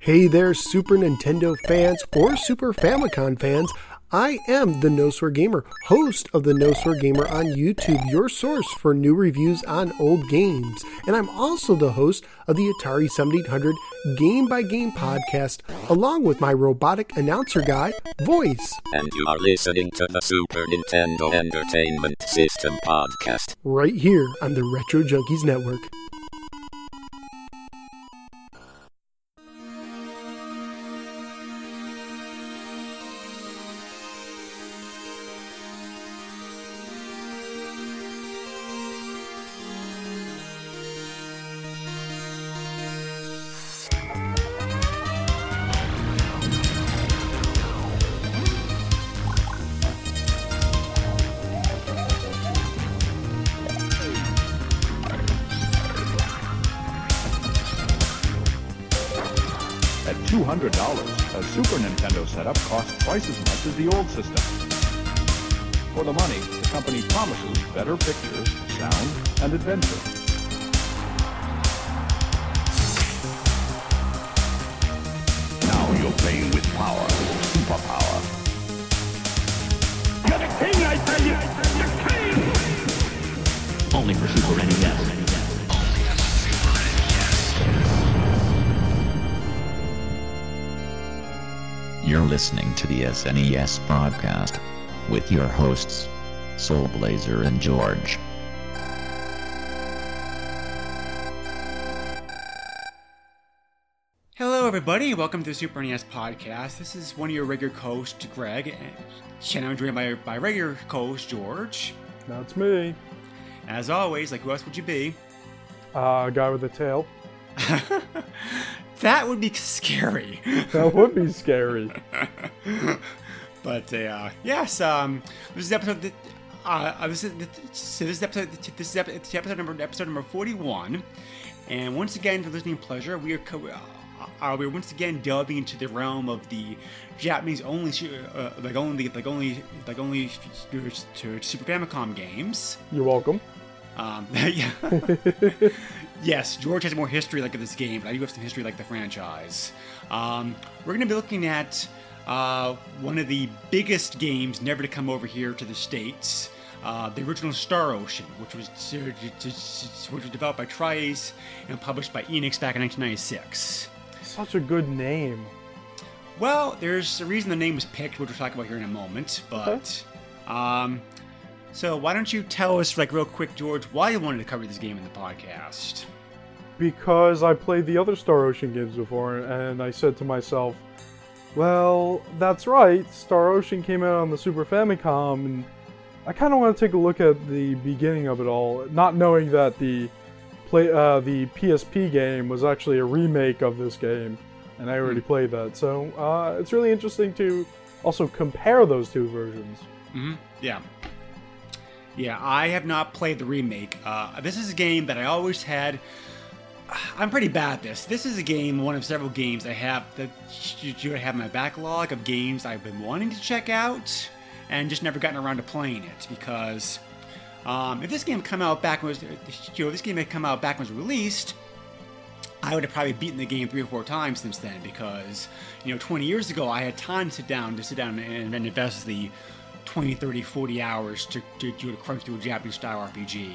Hey there, Super Nintendo fans or Super Famicom fans. I am the No Swear Gamer, host of the No Swear Gamer on YouTube, your source for new reviews on old games. And I'm also the host of the Atari 7800 Game by Game podcast, along with my robotic announcer guy, Voice. And you are listening to the Super Nintendo Entertainment System podcast. Right here on the Retro Junkies Network. SNES broadcast with your hosts, Soul Blazer and George. Hello, everybody, welcome to the Super NES podcast. This is one of your regular hosts, Greg, and I'm joined by by regular host George. That's me. As always, like who else would you be? Uh, guy with a tail. that would be scary. That would be scary. but uh, yes, um, this is episode. That, uh, this is so this is episode. This is epi- episode number episode number forty-one, and once again, for listening pleasure, we are. Co- uh, we're once again delving into the realm of the Japanese only, uh, like only, like only, like only Super Famicom games. You're welcome. Um, yeah. Yes, George has more history like of this game, but I do have some history like the franchise. Um, we're going to be looking at uh, one of the biggest games never to come over here to the states. Uh, the original Star Ocean, which was which was developed by Tri-Ace and published by Enix back in 1996. Such a good name. Well, there's a reason the name was picked, which we'll talk about here in a moment. But, um, so why don't you tell us, like, real quick, George, why you wanted to cover this game in the podcast? because I played the other Star Ocean games before, and I said to myself, well, that's right, Star Ocean came out on the Super Famicom, and I kind of want to take a look at the beginning of it all, not knowing that the play uh, the PSP game was actually a remake of this game, and I already played that. So uh, it's really interesting to also compare those two versions. Mm-hmm. Yeah. Yeah, I have not played the remake. Uh, this is a game that I always had. I'm pretty bad at this. This is a game, one of several games I have that you have my backlog of games I've been wanting to check out and just never gotten around to playing it because um, if this game come out back when was, you know, this game had come out back when it was released, I would have probably beaten the game three or four times since then because, you know, 20 years ago I had time to sit down to sit down and, and invest the 20, 30, 40 hours to, to, to crunch through a Japanese style RPG.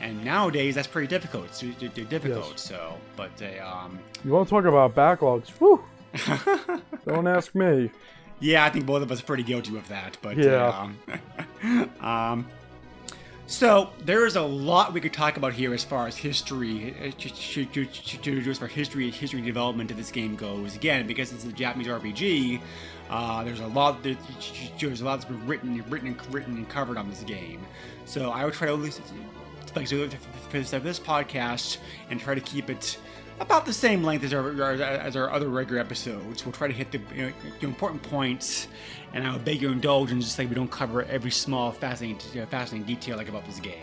And nowadays that's pretty difficult. It's it's- difficult. Yes. So, but uh, um, You want to talk about backlogs? Whew! Don't ask me. Yeah, I think both of us are pretty guilty of that. But Yeah. um, um, so there is a lot we could talk about here as far as history, uh, as far history, history development of this game goes. Again, because it's a Japanese RPG, uh, there's a lot. there- There's a lot that's been written, written, and written and covered on this game. So I would try to at least, like, so for this podcast, and try to keep it about the same length as our as our other regular episodes. We'll try to hit the, you know, the important points, and I will beg your indulgence, just like we don't cover every small fascinating uh, fascinating detail like about this game.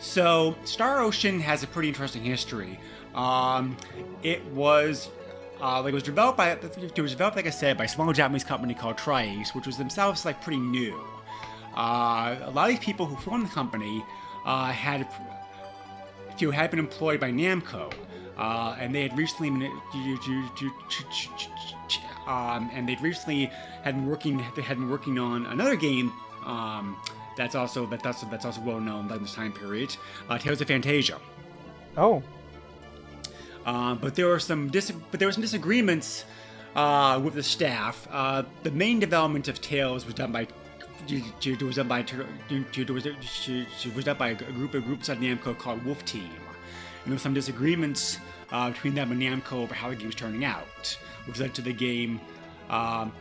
So Star Ocean has a pretty interesting history. Um, it was uh, like it was developed by it was developed, like I said, by a small Japanese company called Tri-Ace, which was themselves like pretty new. Uh, a lot of these people who formed the company uh, had who had been employed by Namco, uh, and they had recently been, um, and they'd recently had been working they had been working on another game um, that's also that, that's that's also well known during this time period, uh, Tales of Phantasia. Oh, Uh, but there were some dis- but there were some disagreements uh, with the staff. Uh, the main development of Tales was done by it was done by it was, was done by a group of groups at Namco called Wolf Team, and there were some disagreements uh, between them and Namco over how the game was turning out, which led to the game um,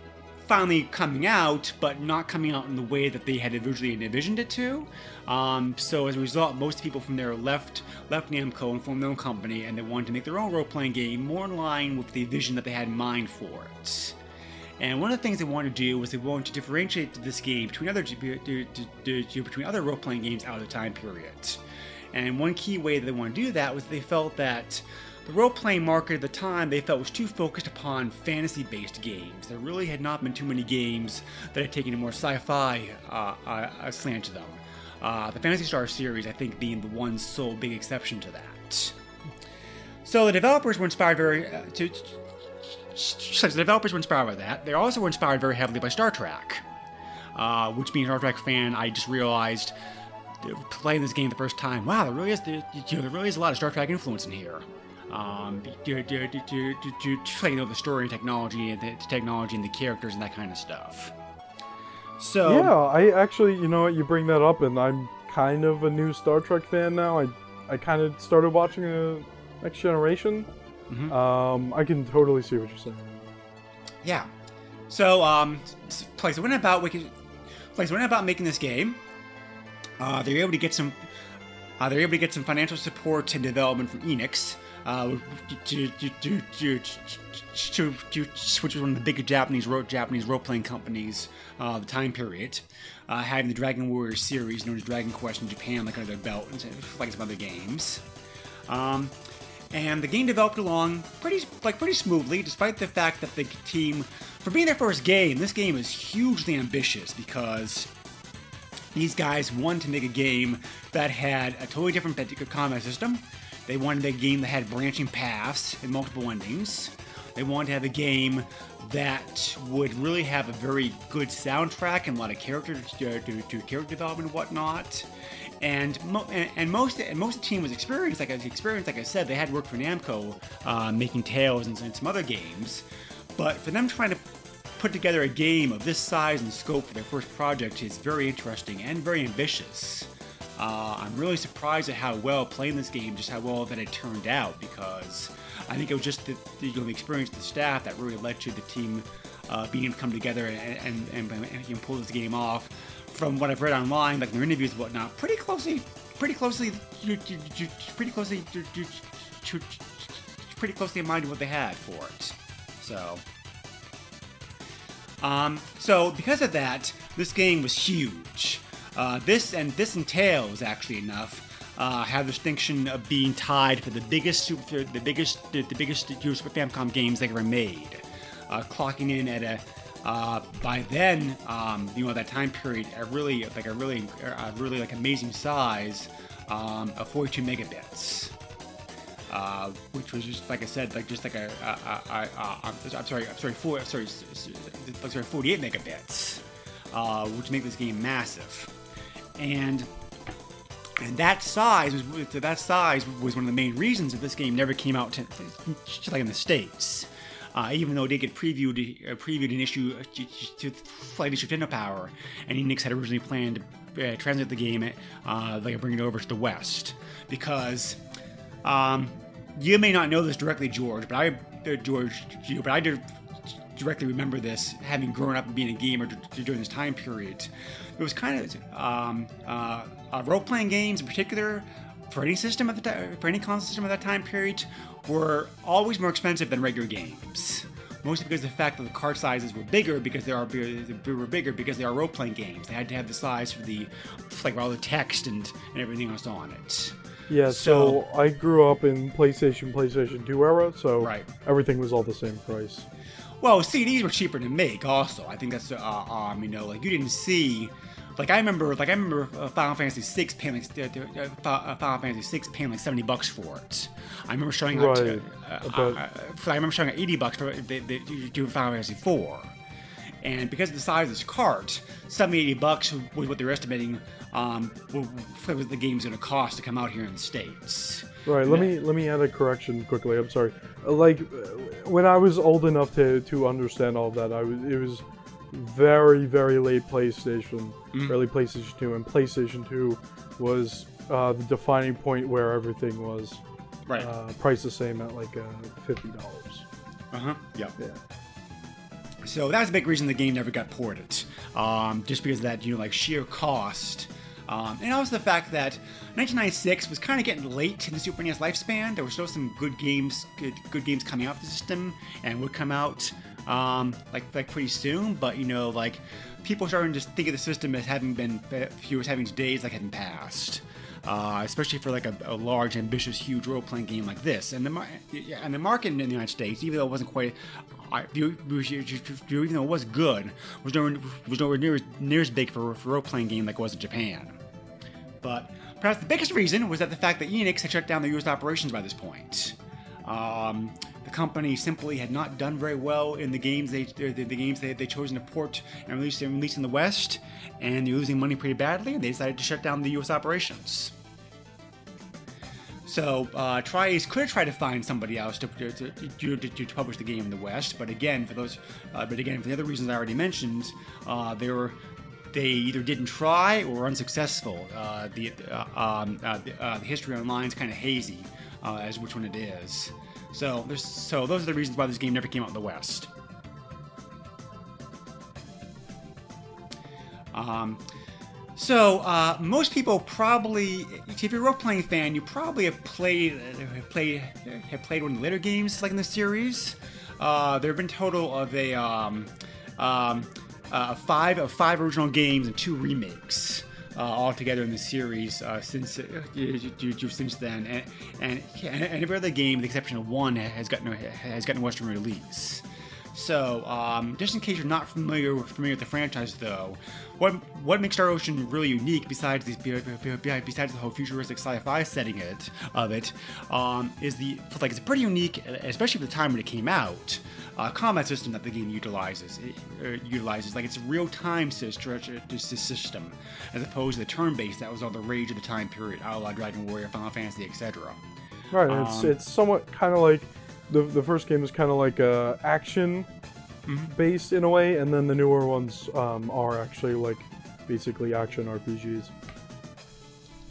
finally coming out, but not coming out in the way that they had originally envisioned it to. Um, so as a result, most people from there left left Namco and formed their own company, and they wanted to make their own role-playing game more in line with the vision that they had in mind for it. And one of the things they wanted to do was they wanted to differentiate this game between other between other role-playing games out of the time period. And one key way that they wanted to do that was they felt that the role-playing market at the time they felt was too focused upon fantasy-based games. There really had not been too many games that had taken a more sci-fi uh, uh, slant to them. Uh, the Phantasy Star series, I think, being the one sole big exception to that. So the developers were inspired very uh, to. So the developers were inspired by that. They also were inspired very heavily by Star Trek, uh, which being a Star Trek fan, I just realized uh, playing this game the first time. Wow, there really is there, you know, there really is a lot of Star Trek influence in here. Um, to, you know the story and technology and the technology and the characters and that kind of stuff. So yeah, I actually, you know what, you bring that up, and I'm kind of a new Star Trek fan now. I, I kind of started watching a Next Generation. Mhm. Um, I can totally see what you're saying. Yeah. So, um, Place went about making, Place went about making this game. Uh, they were able to get some, uh, they were able to get some financial support and development from Enix, uh, to, to, to, to, to, to, which was one of the big Japanese ro- Japanese role playing companies uh, the time period, uh, having the Dragon Warriors series known as Dragon Quest in Japan, like under their belt, and like some other games. Um, and the game developed along pretty like pretty smoothly, despite the fact that the team, for being their first game, this game is hugely ambitious because these guys wanted to make a game that had a totally different combat system. They wanted a game that had branching paths and multiple endings. They wanted to have a game that would really have a very good soundtrack and a lot of character to, uh, to, to character development and whatnot. And, mo- and most and most of the team was experienced. Like I experienced, like I said, they had worked for Namco, uh, making Tales and, and some other games. But for them trying to put together a game of this size and scope for their first project is very interesting and very ambitious. Uh, I'm really surprised at how well playing this game, just how well that it turned out, because I think it was just the, the, you know, the experience of the staff that really led to the team uh, being able to come together and, and, and, and pull this game off. From what I've read online, like in their interviews and whatnot, pretty closely, pretty closely, pretty closely, pretty closely in mind what they had for it. So, um, so because of that, this game was huge. Uh, this and this entails actually enough. Uh, have the distinction of being tied for the biggest super, the biggest, the, the biggest Super Famicom games they ever made, uh, clocking in at a uh, by then, um, you know, that time period, a really like a really, a really like amazing size um, of 42 megabits uh, which was just like I said, like just like a, a, a, a, a I'm, I'm sorry, I'm sorry, four, sorry, sorry, 48 megabits, uh, which make this game massive, and and that size was that size was one of the main reasons that this game never came out to, just like in the states. Uh, even though it did get previewed, uh, previewed an issue uh, to, Flight Issue Nintendo Power, and Enix had originally planned to uh, translate the game, uh, like bring it over to the West, because um, you may not know this directly, George, but I, uh, George, you, but I did directly remember this, having grown up and being a gamer during this time period. It was kind of um, uh, uh, role-playing games, in particular, for any system at the time, for any console system at that time period, were always more expensive than regular games. Mostly because of the fact that the card sizes were bigger because they are they were bigger because they are role-playing games. They had to have the size for the like all the text and, and everything else on it. Yeah, so, So- I grew up in PlayStation, PlayStation 2 era, so Right. everything was all the same price. Well, CDs were cheaper to make. Also, I think that's uh, um, you know, like you didn't see like I remember, like I remember uh, Final Fantasy VI paying like uh, Final Fantasy VI paying like seventy bucks for it. I remember showing up to, Right, uh, but- uh, I remember showing out eighty bucks for the, the, do Final Fantasy IV. And because of the size of this cart, 70, 80 bucks was what they're estimating um, what what the game's going to cost to come out here in the states. Right. Let me let me add a correction quickly. I'm sorry. Like when I was old enough to to understand all that, I was it was very very late PlayStation, Mm. early PlayStation 2, and PlayStation 2 was uh, the defining point where everything was Right. uh, priced the same at like uh, fifty dollars. Uh huh. Yeah. Yeah. So that's a big reason the game never got ported, um, just because of that you know like sheer cost, um, and also the fact that 1996 was kind of getting late in the Super NES lifespan. There were still some good games, good, good games coming out of the system, and would come out um, like like pretty soon. But you know like people starting to just think of the system as having been few as having days like hadn't passed. Uh, especially for like a, a large, ambitious, huge role-playing game like this, and the and the market in the United States, even though it wasn't quite, I, you- you- even though it was good, was nowhere was nowhere near, as- near as big for, for a role-playing game like it was in Japan. But perhaps the biggest reason was that the fact that Enix had shut down their U.S. operations by this point. Um, the company simply had not done very well in the games they the, the games they they chosen to port and release and release in the West, and they're losing money pretty badly, and they decided to shut down the U.S. operations. So uh, Tri-Ace could tried to find somebody else to, to, to, to, to, to publish the game in the West, but again, for those, uh, but again, for the other reasons I already mentioned, uh, they were they either didn't try or were unsuccessful. Uh, the, uh, um, uh, the, uh, the history online is kind of hazy uh, as which one it is. So there's so those are the reasons why this game never came out in the West. Um, so uh, most people probably, if you're a role-playing fan, you probably have played have played have played one of the later games like in the series. Uh, there have been total of a um, um, uh, five of five original games and two remakes. Uh, all together in the series uh, since uh, since then, and, and and every other game, with the exception of one, has gotten has gotten a Western release. So, um, just in case you're not familiar familiar with the franchise, though, what what makes Star Ocean really unique, besides these besides the whole futuristic sci-fi setting it of it, um, is the like it's pretty unique, especially for the time when it came out. Uh, combat system that the game utilizes it, uh, utilizes like it's a real-time system, system as opposed to the turn-based that was all the rage of the time period, a la Dragon Warrior, Final Fantasy, etc. Right. it's Um, it's somewhat kind of like the the first game is kind of like uh, action Mm-hmm. based in a way, and then the newer ones um, are actually like basically action RPGs.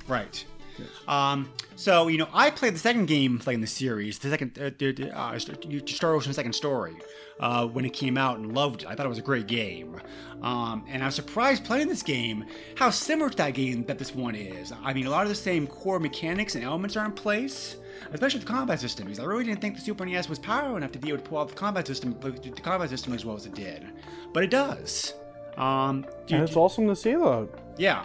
Right. Um, so you know, I played the second game like in the series, the second uh, the- the, uh, Star Ocean Second Story, uh, when it came out and loved it. I thought it was a great game, um, and I was surprised playing this game how similar to that game that this one is. I mean, a lot of the same core mechanics and elements are in place, especially the combat system. Because I really didn't think the Super NES was powerful enough to be able to pull off the combat system, the combat system as well as it did, but it does. Um, And it's awesome to see that. yeah.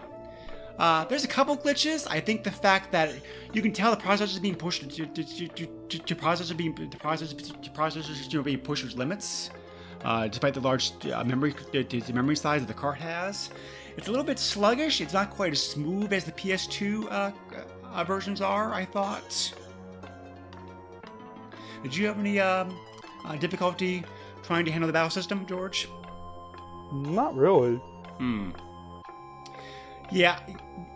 Uh, there's a couple glitches. I think the fact that you can tell the processor is being pushed to, to, to, to, to, to processor being the processor to processors you know, being pushed to its limits, uh, despite the large uh, memory the, the memory size that the cart has. It's a little bit sluggish. It's not quite as smooth as the PS2 uh, uh, versions are. I thought. Did you have any um, uh, difficulty trying to handle the battle system, George? Not really. Hmm. Yeah,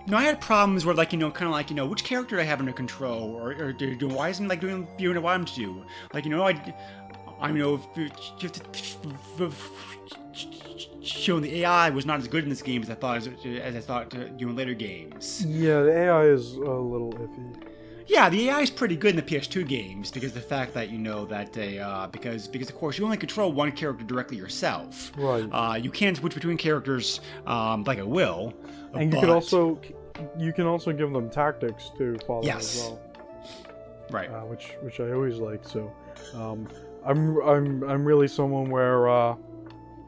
no, I had problems where, like, you know, kind of like, you know, which character I have under control, or, or do why isn't like doing what I want him to do? Like, you know, I, I know, if, if, showing the AI was not as good in this game as I thought as, as I thought uh, doing later games. Yeah, the AI is a little iffy. Yeah, the AI is pretty good in the PS2 games because the fact that you know that they uh, because because of course you only control one character directly yourself. Right. Uh, you can switch between characters um, like at will. And you but- can also you can also give them tactics to follow Yes. as well, right. uh, which which I always like. So, um, I'm I'm I'm really someone where uh,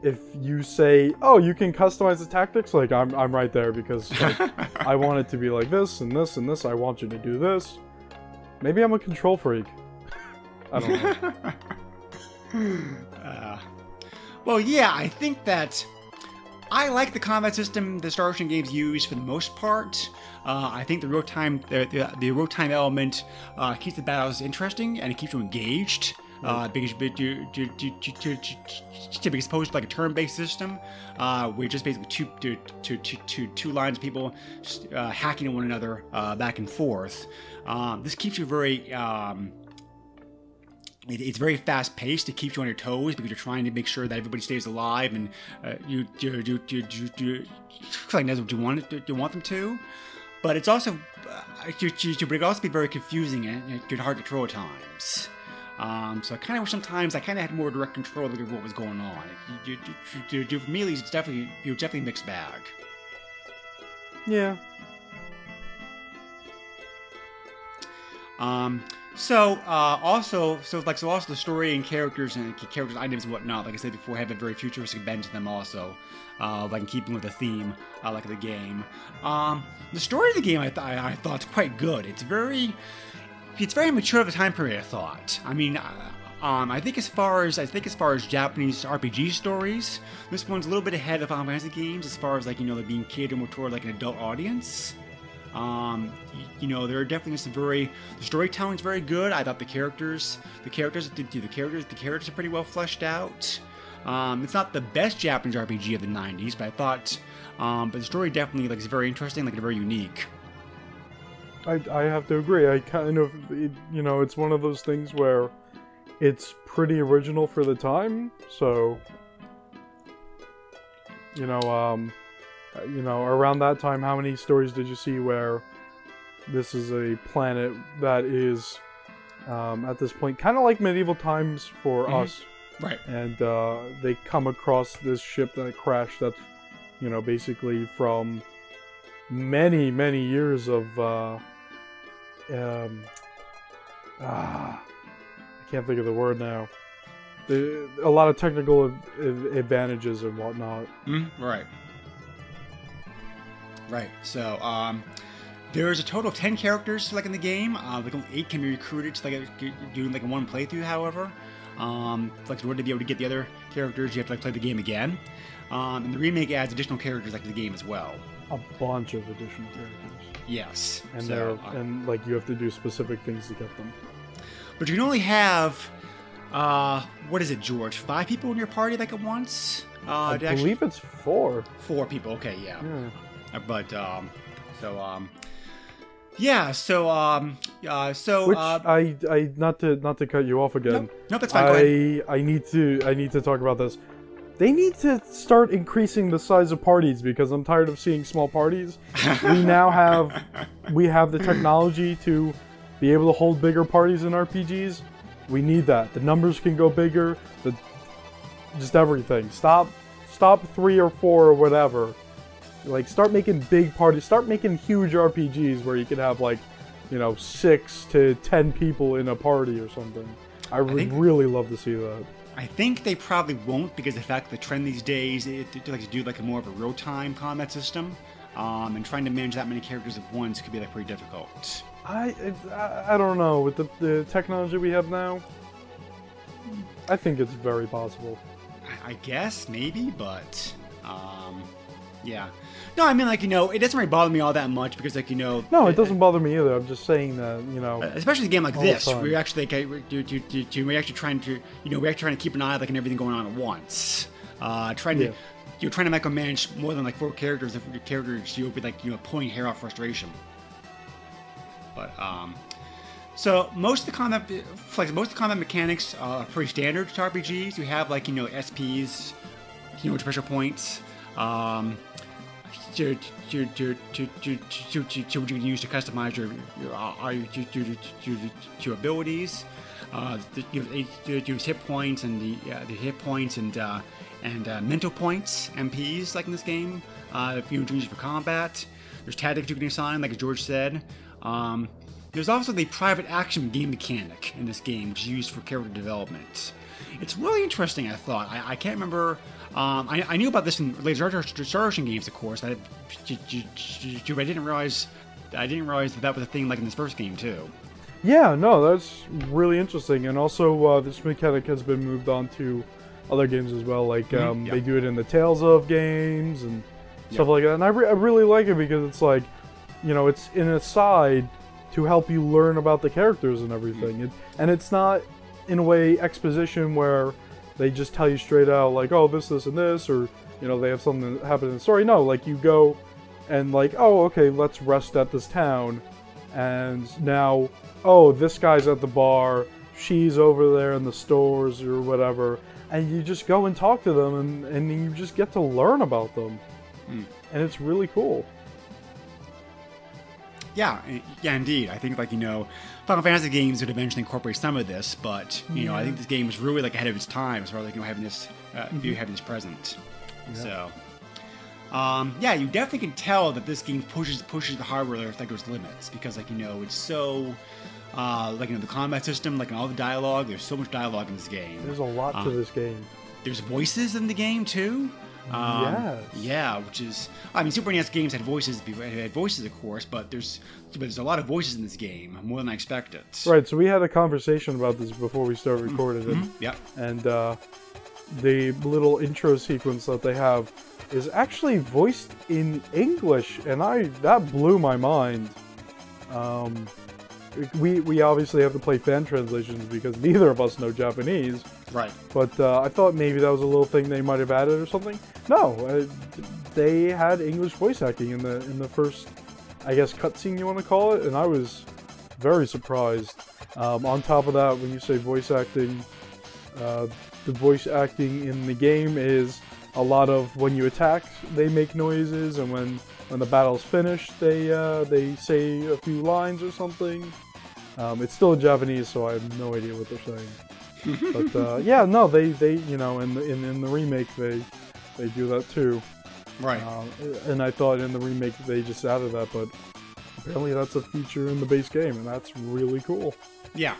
if you say, oh, you can customize the tactics, like I'm I'm right there because like, I want it to be like this and this and this. I want you to do this. Maybe I'm a control freak. I don't know. Uh, well, yeah, I think that I like the combat system the Star Ocean games use for the most part. Uh, I think the real time the, the, the real time element uh, keeps the battles interesting and it keeps you engaged. Uh, because but you, you, you, you, you, you, as opposed to like a turn-based system, uh, where just basically two, two, two, two, two, two lines of people uh, hacking at one another uh, back and forth. Um, this keeps you very um, it, it's very fast paced. It keeps you on your toes because you're trying to make sure that everybody stays alive and uh, you you you you you, you like that's what you want it, do you want them to. But it's also uh, you, you, but it can also be very confusing and it hard to control at times. Um, so I kind of wish sometimes I kind of had more direct control of what was going on. You, you, you, for me, it's definitely you're definitely mixed bag. Yeah. Um, so uh, also, so like so also the story and characters and characters items and whatnot. Like I said before, have a very futuristic bend to them also. Uh, like keeping with the theme, uh, like the game. Um, the story of the game, I, th- I, thought, quite good. It's very, it's very mature of a time period. I thought. I mean, uh, um, I think as far as I think as far as Japanese RPG stories, this one's a little bit ahead of Final Fantasy games as far as like you know, they're being catered more toward like an adult audience. Um, you know, there are definitely some very the storytelling's very good. I thought the characters, the characters, the, the characters, the characters are pretty well fleshed out. Um, it's not the best Japanese RPG of the '90s, but I thought, um, but the story definitely like is very interesting, like very unique. I, I have to agree. I kind of, it, you know, it's one of those things where it's pretty original for the time. So, you know, um, you know, around that time, how many stories did you see where this is a planet that is, um, at this point, kind of like medieval times for mm-hmm. us? Right. And uh, they come across this ship that crashed that's, you know, basically from many, many years of. Uh, um, ah, I can't think of the word now. The, a lot of technical advantages and whatnot. Mm, right. Right. So um, there's a total of ten characters like in the game. Uh, like only eight can be recruited to like doing like one playthrough. However, um, like in order to be able to get the other characters, you have to like play the game again. Um, and the remake adds additional characters like to the game as well. A bunch of additional characters. Yes. And so, uh, and like you have to do specific things to get them. But you can only have uh, what is it, George? Five people in your party like at once? Uh, I believe actually... it's four. Four people. Okay, yeah. yeah. But um, so um, yeah. So um, uh, so which uh, I I not to not to cut you off again. No, no that's fine. I I need to I need to talk about this. They need to start increasing the size of parties because I'm tired of seeing small parties. we now have we have the technology to be able to hold bigger parties in RPGs. We need that. The numbers can go bigger. The just everything. Stop stop three or four or whatever like, start making big parties. Start making huge RPGs where you can have like, you know, six to ten people in a party or something. I would think, really love to see that. I think they probably won't because the fact the trend these days is to, like to do like a more of a real time combat system, um, and trying to manage that many characters at once could be like pretty difficult. I I, I don't know with the, the technology we have now. I think it's very possible. I, I guess maybe, but um, yeah. No, I mean, like, you know, it doesn't really bother me all that much because, like, you know. No, it doesn't bother me either. I'm just saying that, you know. Uh, especially a game like this, we're actually, like, we're, we're actually trying to, you know, we're actually trying to keep an eye on, like, and everything going on at once. Uh, trying to, you're trying to micromanage more than, like, four characters. If your characters, you'll be, like, you know, pulling hair out frustration. But, um. So most of the combat, like most of the combat mechanics are pretty standard to RPGs. You have like you know SPs, you know pressure points, um, to to to to to use to customize your your, to, to, to, abilities. Uh, you, have, use hit points and the uh, the hit points and uh, and uh, mental points MPs like in this game. Uh, if you use for combat, there's tactics you can assign, like George said. Um, there's also the private action game mechanic in this game, which is used for character development. It's really interesting. I thought I, I can't remember um, I, I, knew about this in later Star Ocean games, of course. I, I didn't realize I didn't realize that that was a thing like in this first game too. Yeah, no, that's really interesting. And also, uh, this mechanic has been moved on to other games as well. Like Mhm, um, yeah. they do it in the Tales of games and stuff Yeah. like that. And I, re- I really like it because it's like, you know, it's an aside to help you learn about the characters and everything. It, and it's not in a way exposition where they just tell you straight out like, oh, this, this, and this, or you know, they have something that happened in the story. No, like you go and like, oh, okay, let's rest at this town, and now, oh, this guy's at the bar, she's over there in the stores or whatever, and you just go and talk to them, and and you just get to learn about them, Hmm. and it's really cool. Yeah, yeah, indeed. I think like you know, Final Fantasy games would eventually incorporate some of this, but you know, I think this game was really like ahead of its time as far as like you know having this, uh, you having this present. So, um, yeah, you definitely can tell that this game pushes pushes the hardware like those limits because like you know it's so. Uh, like you know the combat system, like in all the dialogue. There's so much dialogue in this game. There's a lot to Uh, this game. There's voices in the game too. Um, Yes. Yeah, which is I mean Super NES games had voices had voices of course, but there's but there's a lot of voices in this game, more than I expected. Right, so we had a conversation about this before we started recording it, Yep. and uh, the little intro sequence that they have is actually voiced in English, and I that blew my mind. Um, we we obviously have to play fan translations because neither of us know Japanese, Right. but uh, I thought maybe that was a little thing they might have added or something. No, uh, they had English voice acting in the in the first, I guess, cutscene you want to call it, and I was very surprised. Um, on top of that, when you say voice acting, uh, the voice acting in the game is a lot of when you attack, they make noises, and when when the battle's finished, they uh, they say a few lines or something. Um, it's still in Japanese, so I have no idea what they're saying. but uh, yeah, no, they, they you know in the in, in the remake they they do that too. Right. Uh, and I thought in the remake they just added that, but apparently that's a feature in the base game, and that's really cool. Yeah.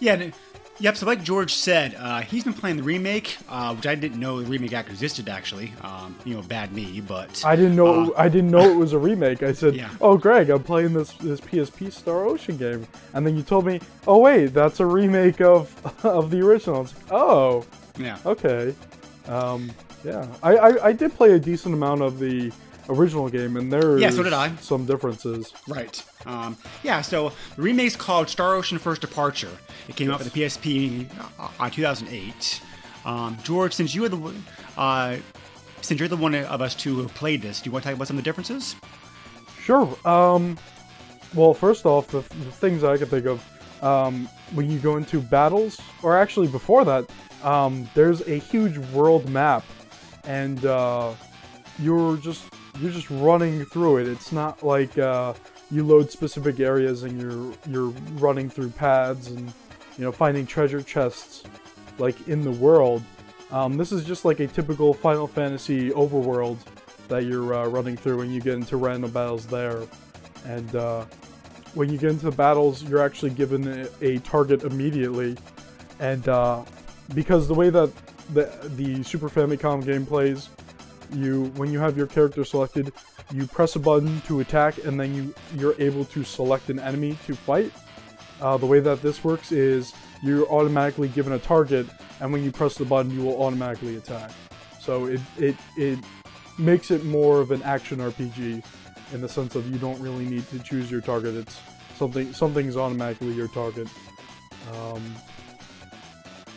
Yeah. Yep. So, like George said, uh, he's been playing the remake, uh, which I didn't know the remake actually existed. Actually, um, you know, bad me, but I didn't know Uh, I didn't know it was a remake. I said, Yeah. "Oh, Greg, I'm playing this this PSP Star Ocean game," and then you told me, "Oh, wait, that's a remake of of the original." Like, "Oh, yeah. okay." Um, yeah, I, I I did play a decent amount of the original game, and there's Yeah, so did I. some differences. Right. Um, yeah, so the remake's called Star Ocean First Departure. It came out for the PSP uh, on 2008. Um, George, since you are the one- uh, since you're the one of us two who have played this, do you want to talk about some of the differences? Sure. Um, well, first off, the, the things I can think of um, when you go into battles, or actually before that, um, there's a huge world map, and uh, you're just you're just running through it. It's not like uh, you load specific areas and you're you're running through paths and you know finding treasure chests like in the world. Um, this is just like a typical Final Fantasy overworld that you're uh, running through, and you get into random battles there. And uh, when you get into the battles, you're actually given a, a target immediately. And uh, because the way that the the Super Famicom game plays, you when you have your character selected, you press a button to attack, and then you you're able to select an enemy to fight. Uh, the way that this works is you're automatically given a target, and when you press the button, you will automatically attack. So it it it makes it more of an action RPG in the sense of you don't really need to choose your target. It's something something's automatically your target. Um,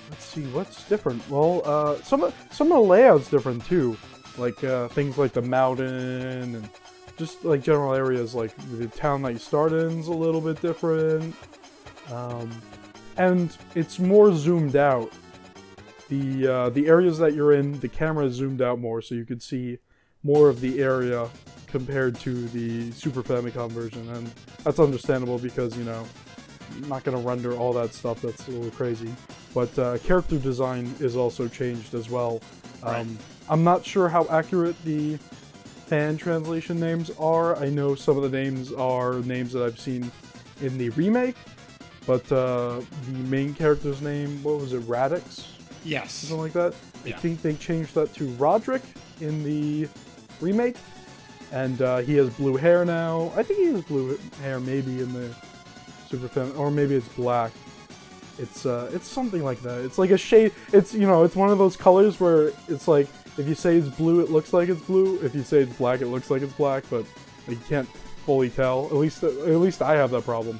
let's see what's different. Well, uh, some some of the layouts different too, like uh, things like the mountain and just like general areas. Like the town that you start in is a little bit different, um, and it's more zoomed out. The uh, the areas that you're in, the camera is zoomed out more, so you could see more of the area compared to the Super Famicom version, and that's understandable because you know I'm not gonna render all that stuff. That's a little crazy. But uh, character design is also changed as well. Right. I'm not sure how accurate the fan translation names are. I know some of the names are names that I've seen in the remake, but uh, the main character's name, what was it, Ratix? Yes. something like that. Yeah. I think they changed that to Roderick in the remake, and uh, he has blue hair now. I think he has blue hair maybe in the Super Fam, or maybe it's black. It's uh, it's something like that. It's like a shade. It's you know, it's one of those colors where it's like if you say it's blue, it looks like it's blue. If you say it's black, it looks like it's black, but you can't fully tell. At least at least I have that problem.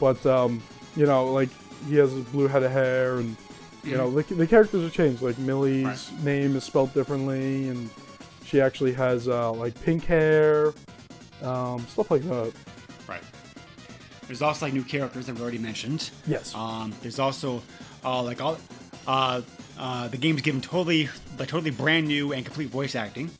But um, you know, like he has a blue head of hair, and you know the, the characters are changed. Like Millie's Right. name is spelled differently, and she actually has uh, like pink hair, um, stuff like that. Right. There's also like new characters that we already mentioned. Yes. Um, there's also uh, like all uh, uh, the game's given totally like totally brand new and complete voice acting.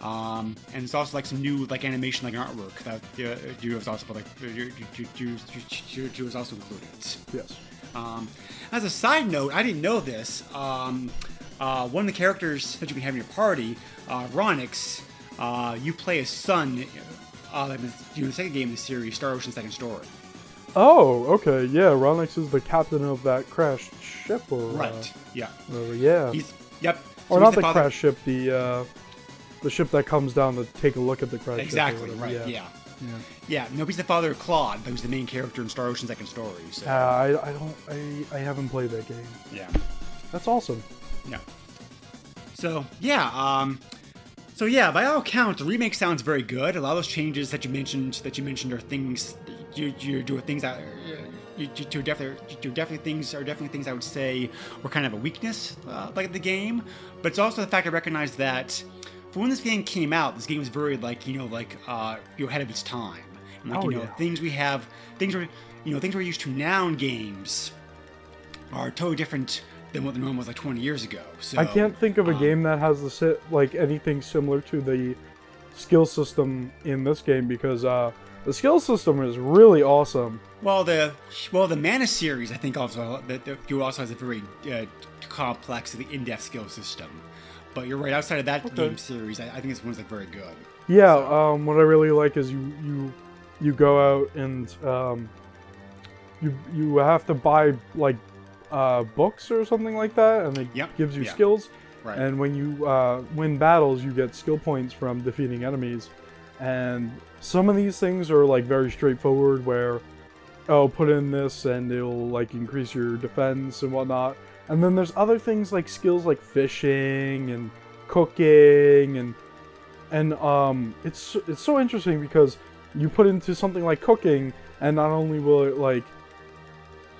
Um, and it's also like some new like animation like artwork that uh, you was also like you, you, you, you, was also included. yes. Um, as a side note, I didn't know this. Um, uh, one of the characters that you can have in your party, uh, Ronyx, uh, you play his son. Uh, like in the, in the second game in the series, Star Ocean Second Story. Oh, okay. Yeah, Ronyx is the captain of that crashed ship, or uh, Right. Yeah. whatever, yeah. He's yep. or So not he's the father- crash ship, the uh, the ship that comes down to take a look at the crash Exactly. ship. Right. whatever, Yeah. Yeah. yeah. No, he's the father of Claude, who's the main character in Star Ocean Second Story. So, Uh, I, I don't I, I haven't played that game. yeah. That's awesome. Yeah. So yeah, um, so yeah, by all accounts, the remake sounds very good. A lot of those changes that you mentioned that you mentioned are things you you do things that. You, you, definitely, you definitely things are definitely things I would say were kind of a weakness, uh, like the game. But it's also the fact I recognize that for when this game came out, this game was very like you know like uh, you ahead of its time. And, like Oh, you know yeah. things we have, things we you know things we're used to now in games are totally different than what the norm was like 20 years ago. So I can't think of a um, game that has the si- like anything similar to the skill system in this game because uh, the skill system is really awesome. Well, the well the Mana series, I think also that that you also has a very uh, complex, in-depth skill system. But you're right. Outside of that Okay. game series, I, I think this one's like very good. Yeah, So- um, what I really like is you you you go out and um, you you have to buy like uh, books or something like that, and it Yep, gives you yeah. skills. Right. And when you uh, win battles, you get skill points from defeating enemies. And some of these things are like very straightforward, where oh, put in this and it'll like increase your defense and whatnot. And then there's other things like skills like fishing and cooking and and um, it's it's so interesting because you put into something like cooking, and not only will it like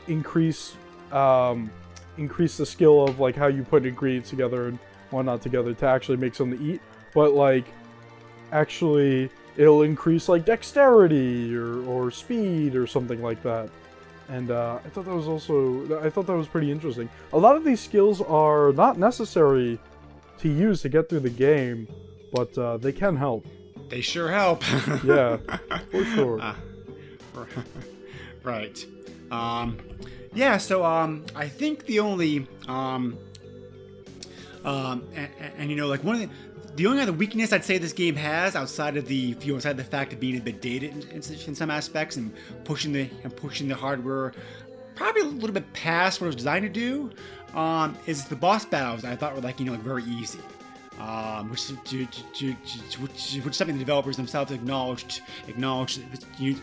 increase um, increase the skill of like how you put ingredients together and whatnot together to actually make something to eat, but like actually it'll increase like dexterity or, or speed or something like that. And uh, I thought that was also I thought that was pretty interesting. A lot of these skills are not necessary to use to get through the game, but uh, they can help. They sure help. Yeah, for sure. Ah, right. Um, yeah. So um, I think the only um, um, and, and, you know like one of the the only other weakness I'd say this game has outside of the you know, outside the fact of being a bit dated in, in, in some aspects and pushing the and pushing the hardware probably a little bit past what it was designed to do um, is the boss battles I thought were like you know like very easy um, which, which, which something the developers themselves acknowledged. Acknowledged you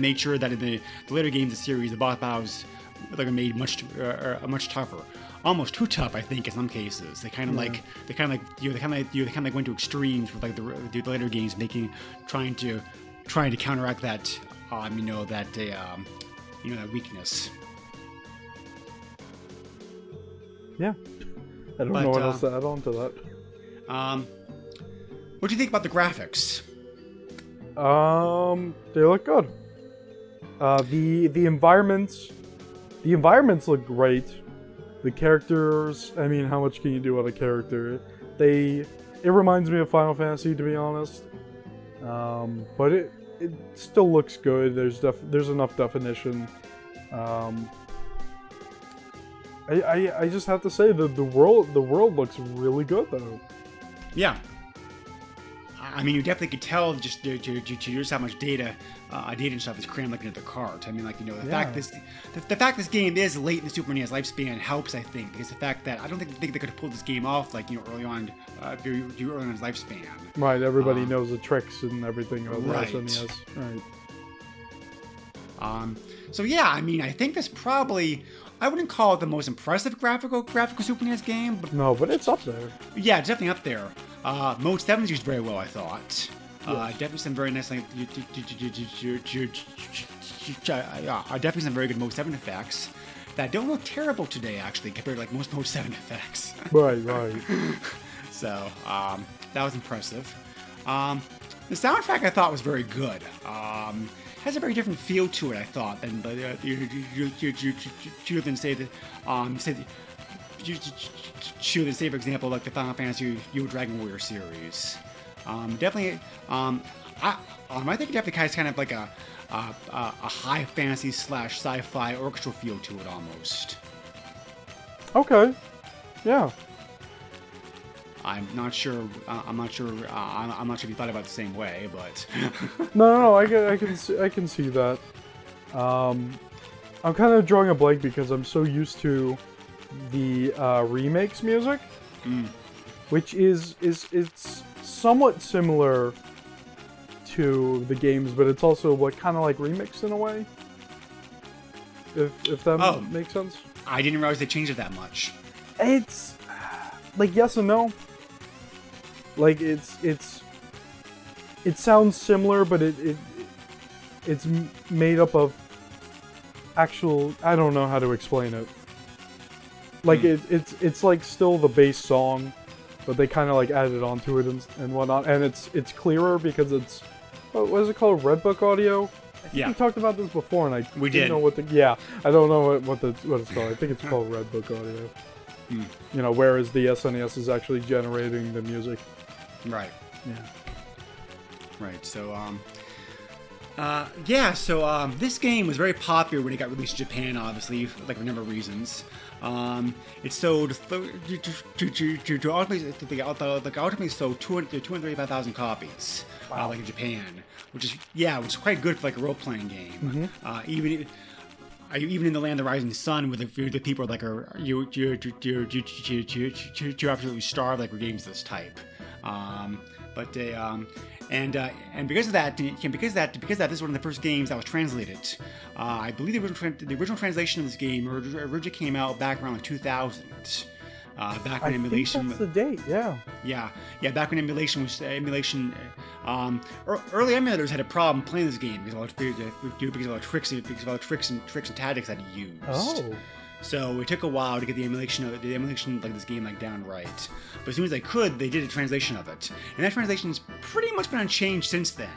made sure that in the, the later games of the series, the boss battles like are made much uh, uh, much tougher, almost too tough. I think in some cases they kind of like they kind of like you know they kind of like, you know, they kind of like went to extremes with like the, the later games, making trying to trying to counteract that um, you know that uh, um, you know that weakness. Yeah. I don't But, know what uh, else to add on to that. Um, what do you think about the graphics? Um, they look good. Uh, the the environments, the environments look great. The characters, I mean, how much can you do with a character? They, it reminds me of Final Fantasy to be honest. Um, but it it still looks good. There's def there's enough definition. Um, I, I I just have to say that the world the world looks really good though. Yeah. I mean, you definitely could tell just to, to, to, to just how much data, uh, data and stuff is crammed like into the cart. I mean, like you know, the Yeah. fact this, the, the fact this game is late in the Super NES lifespan helps, I think, because the fact that I don't think, think they could have pulled this game off like you know early on, uh, very, very early on in its lifespan. Right, everybody Um, knows the tricks and everything of the right. SNES. Right. Um, so yeah, I mean, I think this probably I wouldn't call it the most impressive graphical graphical Super NES game, but No, but it's up there. yeah, definitely up there. Uh, Mode 7's used very well, I thought. Uh, definitely some very nice, like, uh, definitely some very good Mode 7 effects that don't look terrible today, actually, compared to like most Mode 7 effects. Right, right. So um, that was impressive. Um, the soundtrack I thought was very good. Um, has a very different feel to it, I thought, than you, you, you, you, you, than say that um, say you, you, than say for example like the Final Fantasy U Dragon Warrior series. Um, definitely, um, I um, I think it definitely has kind of like a a, a high fantasy slash sci-fi orchestral feel to it almost. Okay. Yeah. I'm not sure. Uh, I'm not sure. Uh, I'm, I'm, not sure if you thought about it the same way, but no, no, no. I can, I can, see, I can see that. Um, I'm kind of drawing a blank because I'm so used to the uh, remakes music, mm. which is is it's somewhat similar to the games, but it's also what kind of like remixed in a way. If if that oh, makes sense. I didn't realize they changed it that much. It's like yes and no. Like it's it's it sounds similar, but it, it it's made up of actual. I don't know how to explain it. Like Hmm. it, it's it's like still the base song, but they kind of like added onto it and, and whatnot, and it's it's clearer because it's what what is it called? Red Book Audio. I think Yeah. we talked about this before, and I We didn't did. know what the yeah. I don't know what what the what it's called. I think it's called Red Book Audio. Hmm. You know, whereas the SNES is actually generating the music. Right. Yeah. Right. So, um, uh, yeah. So um, this game was very popular when it got released in Japan, obviously, like for a number of reasons. Um, it sold th- ultimately, sold 200, 235,000 copies, wow. uh, like in Japan, which is yeah, which is quite good for like a role playing game. Mm-hmm. Uh, even even in the land of the rising sun, where the, people are like are you you you you you you absolutely starved like for games of this type. Um, but they um, and uh, and because of that, and because of that, because of that, this is one of the first games that was translated. Uh, I believe the original the original translation of this game orig- originally came out back around like 2000. Uh, back when I think emulation, that's the date. Yeah. yeah, yeah, back when emulation was uh, emulation, um, ear- early emulators had a problem playing this game because of all the, because of all the tricks, because of all the tricks and tricks and tactics that it used. Oh. So it took a while to get the emulation of the emulation like this game like down right. But as soon as they could, they did a translation of it, and that translation's pretty much been unchanged since then.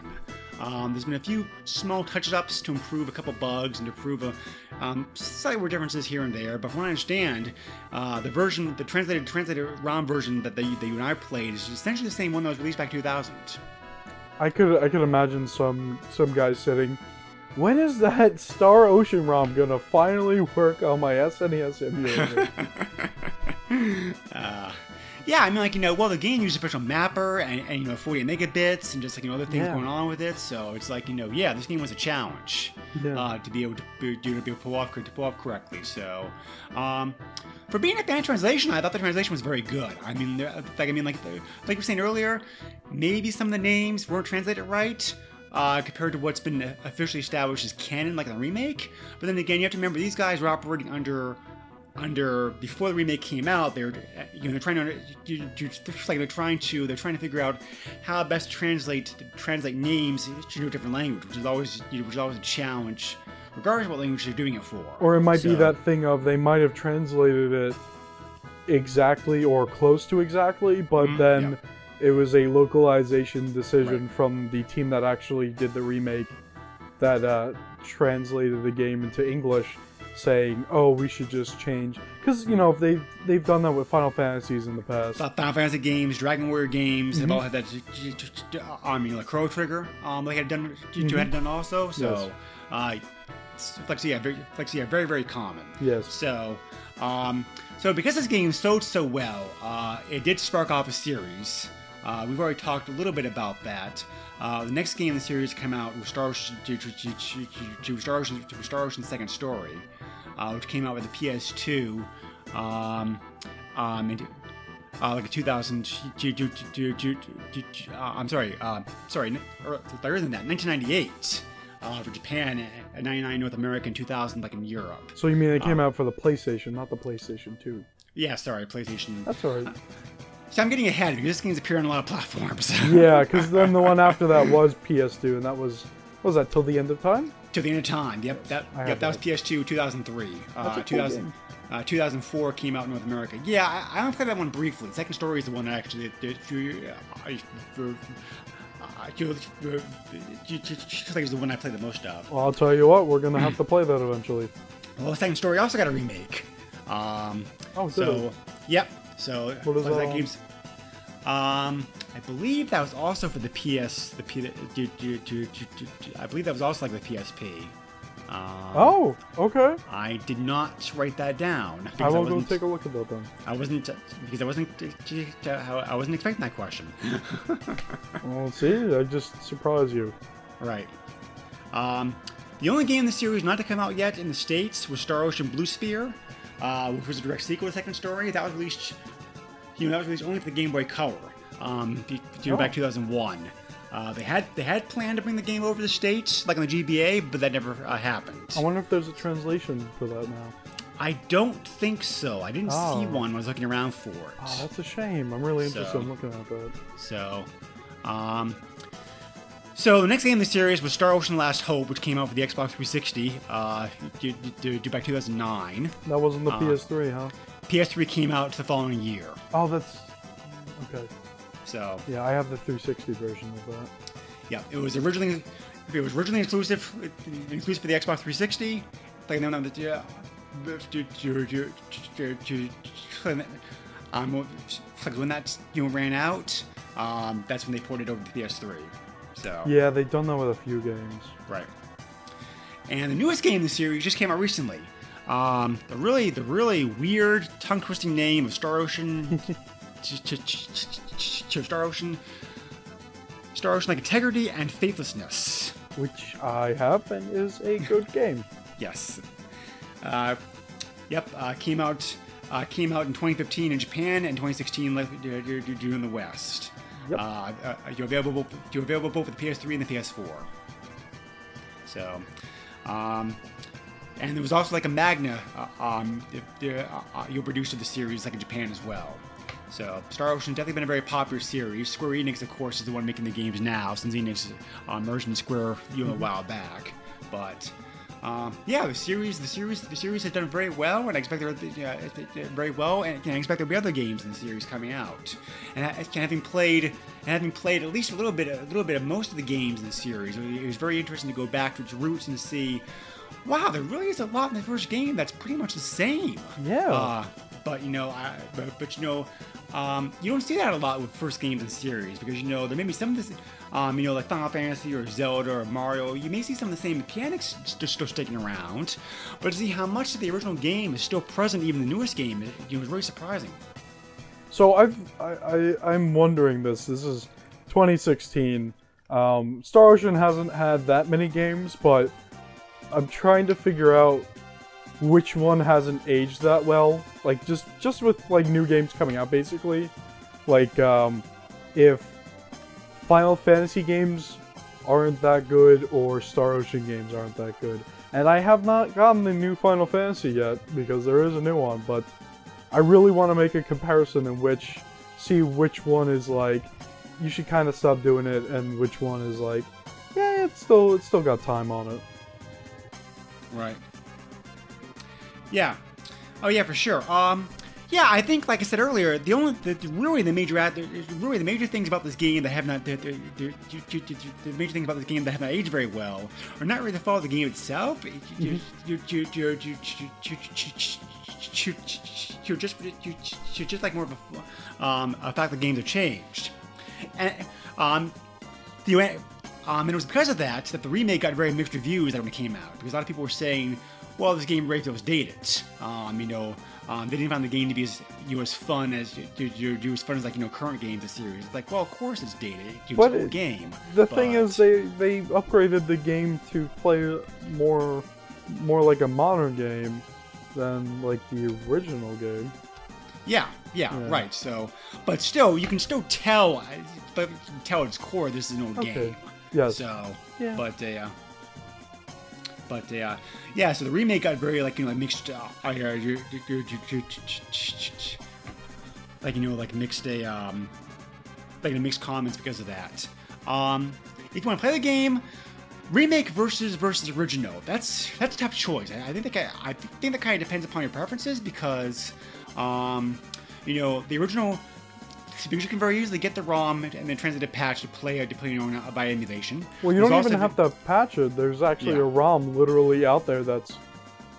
Um, there's been a few small touch-ups to improve a couple bugs and to improve a, um, slightly more differences here and there. But from what I understand, uh, the version, the translated translated ROM version that, they, that you and I played is essentially the same one that was released back 2000. I could I could imagine some some guy sitting. When is that Star Ocean ROM gonna finally work on my SNES emulator? Uh, yeah, I mean, like you know, well, the game uses a special mapper and, and you know, 48 megabits and just like you know other things Yeah. going on with it. So it's like you know, yeah, this game was a challenge Yeah. uh, to be able to be, to be able to pull off to pull off correctly. So, um, for being a fan translation, I thought the translation was very good. I mean, like I mean, like like we were saying earlier, maybe some of the names weren't translated right. Uh, compared to what's been officially established as canon, like in the remake. But then again, you have to remember these guys were operating under under before the remake came out they're you know they're trying to you- you- they're like they're trying to they're trying to figure out how best to translate translate names to a different language which is always you know, which is always a challenge regardless of what language they're doing it for or it might be that thing of they might have translated it exactly or close to exactly, but Mhm, then yeah. It was a localization decision Right. from the team that actually did the remake that uh, translated the game into English, saying, "Oh, we should just change." Because you know they they've done that with Final Fantasies in the past. Final Fantasy games, Dragon Warrior games, Mm-hmm. have all had that. I mean, like Chrono Trigger, um, they had done, you two had done also. So, Mm-hmm. Yes. uh, like, yeah, very, like, yeah, very, very common. Yes. So, um, so because this game sold so well, uh, it did spark off a series. Uh, we've already talked a little bit about that. Uh, the next game in the series came out was Star Ocean, to, to, to, Star Ocean, to Star Ocean Second Story, uh, which came out with the PS2. Um, um, uh, like a 2000. ju- ju- ju- ju- ju- ju- ju- Uh, I'm sorry. Uh, sorry. or- Earlier than that, 1998. uh, for Japan, and 99 North America, and 2000 like in Europe. So you mean it came Uh, out for the PlayStation, not the PlayStation 2? Yeah, sorry, PlayStation. That's alright. So I'm getting ahead because this game's appearing on a lot of platforms. yeah, because then the one after that was PS2, and that was what was that till the end of time? Till the end of time. Yep, that I yep have that was. PS2 2003. That's a Uh, cool 2000, game. uh, 2004 came out in North America. Yeah, I, I only played that one briefly. Second Story is the one that actually that you, you, you, you, you, you, is the one I played the most of. Well, I'll tell you what, we're gonna have to play that eventually. Well, Second Story also got a remake. Um, Oh, so yep. So What is that game's. Um, I believe that was also for the PS. The P. do- do- do- I believe that was also like the PSP. Um, Oh, okay. I did not write that down. I will go take a look at that then. I wasn't because I wasn't. I wasn't expecting that question. Well, see, I just surprised you. right. Um, the only game in the series not to come out yet in the states was Star Ocean Blue Sphere, uh, which was a direct sequel to Second Story. That was released. You know, that was released only for the Game Boy Color. Um, you know, back Oh. 2001. Uh, they had they had planned to bring the game over to the states, like on the GBA, but that never uh, happened. I wonder if there's a translation for that now. I don't think so. I didn't see Oh. one when I was looking around for it. Oh, that's a shame. I'm really interested So- in looking at that. So, um, so the next game in the series was Star Ocean: Last Hope, which came out for the Xbox 360, uh, back 2009. That wasn't the Uh, PS3, huh? PS3 came out the following year. Oh, that's okay. So, Yeah, I have the 360 version of that. yeah, it was originally it was originally exclusive exclusive for the Xbox 360. Like no, no, yeah. to- to- to- to- to- Um, when that you know ran out, um, that's when they ported over to PS3. So Yeah, they've done that with a few games. Right. And the newest game in the series just came out recently. Um, the really, the really weird, tongue-twisting name of Star Ocean, Star Ocean, Star Ocean like integrity and faithlessness. Which I have and is a good game. Yes. Uh, yep. Uh, came out. Uh, came out in 2015 in Japan and 2016 like, uh, uh, uh, in the West. Yep. Uh, uh, you're available. You're available both for the PS3 and the PS4. So, um, and there was also like a Magna. Uh, um, uh, uh, you produced of the series like in Japan as well. So, Star Ocean definitely been a very popular series. Square Enix, of course, is the one making the games now, since Enix uh, merged in Square you know, a while back. But um, yeah, the series, the series, the series has done very well, and I expect there uh, very well, and I expect there'll be other games in the series coming out. And having played, and having played at least a little bit, a little bit of most of the games in the series, it was very interesting to go back to its roots and see, wow, there really is a lot in the first game that's pretty much the same. Yeah. Uh, but you know, I, but, but you know, um, you don't see that a lot with first games in the series because you know there may be some of this, um, you know, like Final Fantasy or Zelda or Mario. You may see some of the same mechanics st- still sticking around, but to see how much of the original game is still present, even the newest game, it, know, is really surprising. So I've I, I I'm wondering this. This is 2016. Um, Star Ocean hasn't had that many games, but I'm trying to figure out which one hasn't aged that well. Like just just with like new games coming out, basically. Like um, if Final Fantasy games aren't that good, or Star Ocean games aren't that good. And I have not gotten the new Final Fantasy yet because there is a new one, but I really want to make a comparison in which see which one is like you should kind of stop doing it and which one is like yeah it's still it's still got time on it. Right. Yeah. Oh yeah, for sure. Um, yeah, I think, like I said earlier, the only, the, really the major, really the major things about this game that have not, the, the, the, the, major things about this game that have not aged very well are not really the fault of the game itself. You, you, you, you, you, you, you, you're just, you, you're just like more of a, um, a fact the games have changed, and um, the um, and it was because of that that the remake got very mixed reviews when it came out because a lot of people were saying, "Well, this game really feels dated." Um, you know, um, they didn't find the game to be as you know, as fun as you, as fun as like you know current games of series. It's like, well, of course it's dated. It's But game. The thing is they they upgraded the game to play more more like a modern game than like the original game. Yeah, yeah, Yeah. right. So, but still, you can still tell, uh, but tell at its core this is an old Okay. game. Yes. So, Yeah. but uh, yeah. But uh, yeah, so the remake got very like you know like mixed, uh, like you know like mixed a um, like a mixed comments because of that. Um, if you want to play the game, remake versus versus original. That's that's a tough choice. I, I think that ki- I think that kind of depends upon your preferences because, um, you know, the original because you can very easily get the ROM and then translate a patch to play to play your uh, by emulation. Well, you There's don't even have to patch it. There's actually Yeah. a ROM literally out there that's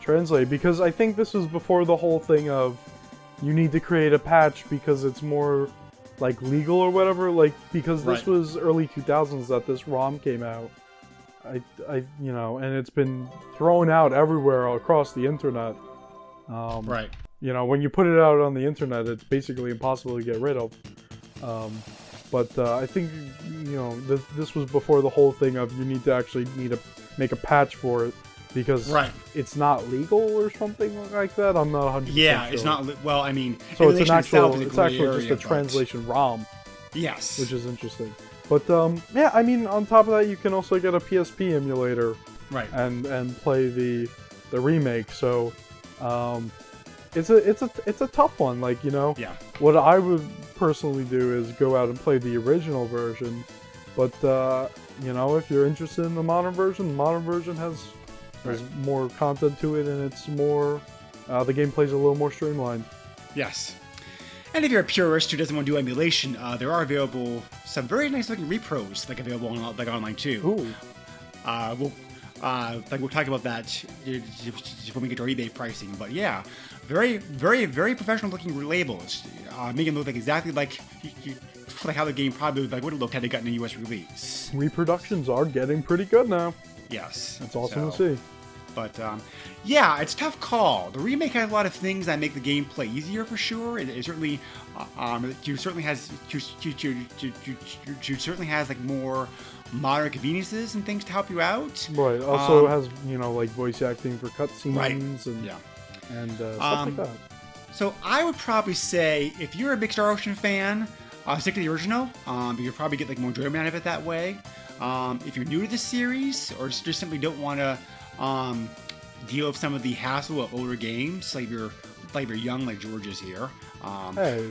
translated because I think this is before the whole thing of you need to create a patch because it's more like legal or whatever. Like because this Right. was early 2000s that this ROM came out. I, I, you know, and it's been thrown out everywhere across the internet. Um, Right. You know, when you put it out on the internet, it's basically impossible to get rid of. Um, but uh, I think you know this this was before the whole thing of you need to actually need to make a patch for it because Right. it's not legal or something like that. I'm not 100. Yeah, it's not li- well. I mean, So it's an actual, it's actually just a but- translation ROM, Yes. which is interesting. But um, yeah, I mean, on top of that, you can also get a PSP emulator right. and and play the the remake. So um, it's a it's a it's a tough one. Like you know, Yeah. what I would personally do is go out and play the original version. But uh, you know, if you're interested in the modern version, the modern version has there's more content to it and it's more uh, the gameplay's a little more streamlined. Yes. And if you're a purist who doesn't want to do emulation, uh, there are available some very nice looking repros like available on like online too. Ooh, Uh, we'll uh, like we'll talk about that uh, when we get to our eBay pricing. But yeah, very very very professional looking labels, uh, making it look like exactly like like how the game probably like would have looked had it gotten a U.S. release. reproductions are getting pretty good now. Yes, That's awesome So- to see. But um, yeah, it's a tough call. The remake has a lot of things that make the gameplay easier for sure. It, it certainly, uh, um, it certainly has, it certainly has like more modern conveniences and things to help you out. Right. Also Um, has you know like voice acting for cutscenes Right. and Yeah. And uh, stuff Um, like that. So I would probably say if you're a big Star Ocean fan, uh, stick to the original. Um, you'll probably get like more enjoyment out of it that way. Um, if you're new to the series or just simply don't want to um, deal with some of the hassle of older games, like you're like you're young, like George is here. Um, Hey.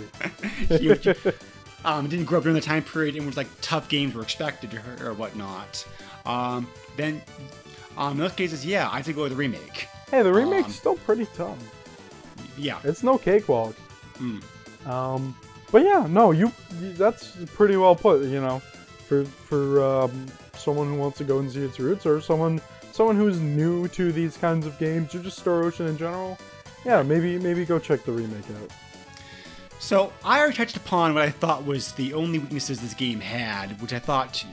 you, you- um, didn't grow up during the time period in which like tough games were expected or, or whatnot. Um, then, um, in those cases, yeah, I think go with the remake. Hey, the remake's Um, still pretty tough. Yeah, It's no cakewalk. Mm. Um, but yeah, no, you, you that's pretty well put. You know, for for um, someone who wants to go and see its roots, or someone someone who's new to these kinds of games, or just Star Ocean in general. Yeah, maybe maybe go check the remake out. So I already touched upon what I thought was the only weaknesses this game had, which I thought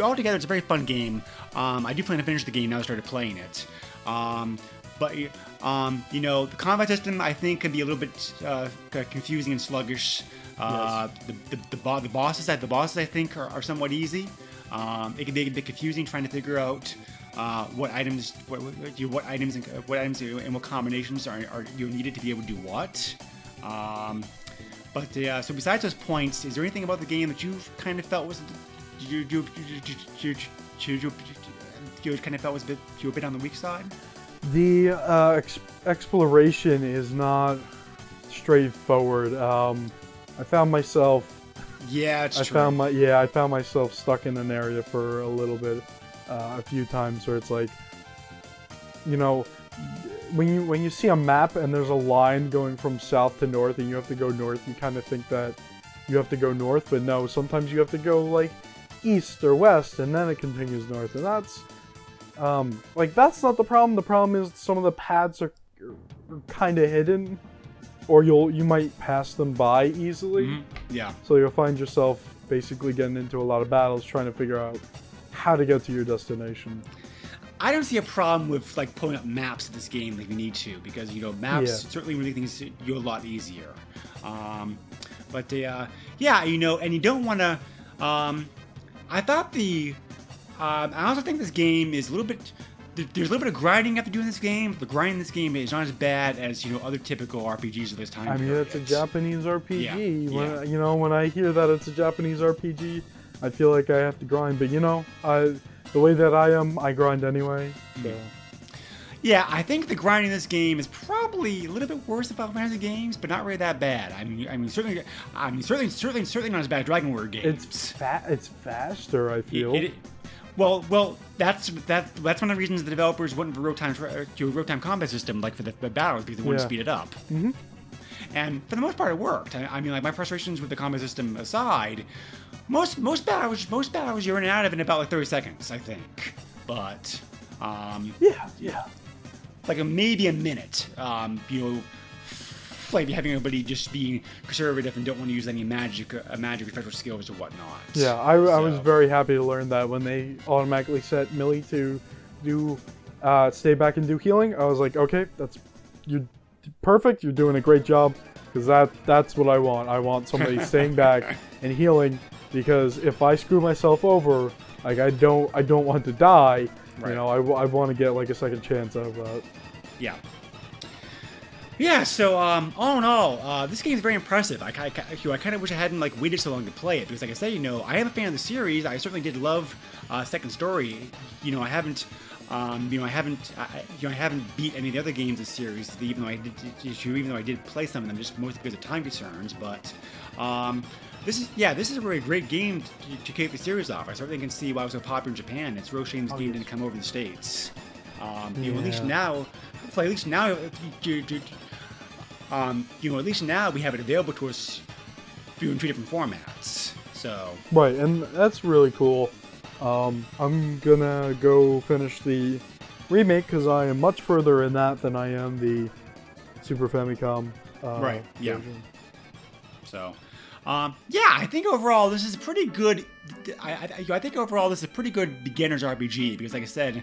altogether it's a very fun game. Um, I do plan to finish the game now. I started playing it, um, but um, you know the combat system I think can be a little bit uh, confusing and sluggish. Uh, the, the, the, bo- the bosses, the bosses I think are, are somewhat easy. Um, it can be a bit confusing trying to figure out uh, what items, what, what, you- what items, and what items and what combinations are, are you needed to be able to do what. Um, but uh, so besides those points, is there anything about the game that you kind of felt was you you you you you, you, you kind of felt was a bit you a bit on the weak side? The uh, ex- exploration is not straightforward. Um, I found myself Yeah, it's I true. found my yeah, I found myself stuck in an area for a little bit, uh, a few times where it's like, you know, when you when you see a map and there's a line going from south to north and you have to go north, you kind of think that you have to go north, but no, sometimes you have to go like east or west and then it continues north, and that's um, like that's not the problem. The problem is some of the paths are, are kind of hidden, or you'll you might pass them by easily. Mhm. Yeah, So you'll find yourself basically getting into a lot of battles trying to figure out how to get to your destination. I don't see a problem with like pulling up maps of this game like you need to because you know maps Yeah. certainly make things you a lot easier. Um, but uh, yeah, you know, and you don't want to. Um, I thought the. Um, I also think this game is a little bit. There's a little bit of grinding you have to do in this game. The grind in this game is not as bad as you know other typical RPGs of this time. I mean, it's a. Japanese RPG. Yeah, When, yeah. You know, when I hear that it's a Japanese RPG, I feel like I have to grind. But you know, I, the way that I am, I grind anyway. So. Yeah, I think the grinding in this game is probably a little bit worse than Final Fantasy games, but not really that bad. I mean, I mean, certainly, I mean, certainly, certainly, certainly not as bad as Dragon Warrior games. It's fa- It's faster. I feel. It- it- well, well, that's that. That's one of the reasons the developers went for real time to a real time combat system, like for the, the battles, because they wanted to Yeah. speed it up. Mm-hmm. And for the most part, it worked. I, I mean, like my frustrations with the combat system aside, most most battles, most battles you're in and out of in about like 30 seconds, I think. But um, yeah, yeah. like a, maybe a minute. Um, you know, like having everybody just being conservative and don't want to use any magic, uh, magic or special skills or whatnot. Yeah, I, I was very happy to learn that when they automatically set Millie to do uh, stay back and do healing. I was like, okay, that's you're perfect. You're doing a great job because that that's what I want. I want somebody staying back and healing because if I screw myself over, like I don't I don't want to die. Right. You know, I, want to get like a second chance out of that. Yeah. Yeah, so um, all in all, uh, this game is very impressive. I, ki- I kind of wish I hadn't like waited so long to play it because, like I said, you know, I am a fan of the series. I certainly did love uh, Second Story. You know, I haven't, um, you know, I haven't, I, I- you know, I haven't beat any of the other games in the series, even though I did, even though I did play some of them, just mostly because of time concerns. But um, this is, yeah, this is a really great game to, to kick the series off. I certainly can see why it was so popular in Japan. It's a real shame this game didn't come over to the states. Um, you know, at least now, at least now, uh, um, you know, at least now we have it available to us in two different formats. So, Right, and that's really cool. Um, I'm gonna go finish the remake because I am much further in that than I am the Super Famicom. Uh, Right, yeah. version. so, um, yeah, I think overall this is a pretty good. I, I, I think overall this is a pretty good beginner's RPG because, like I said,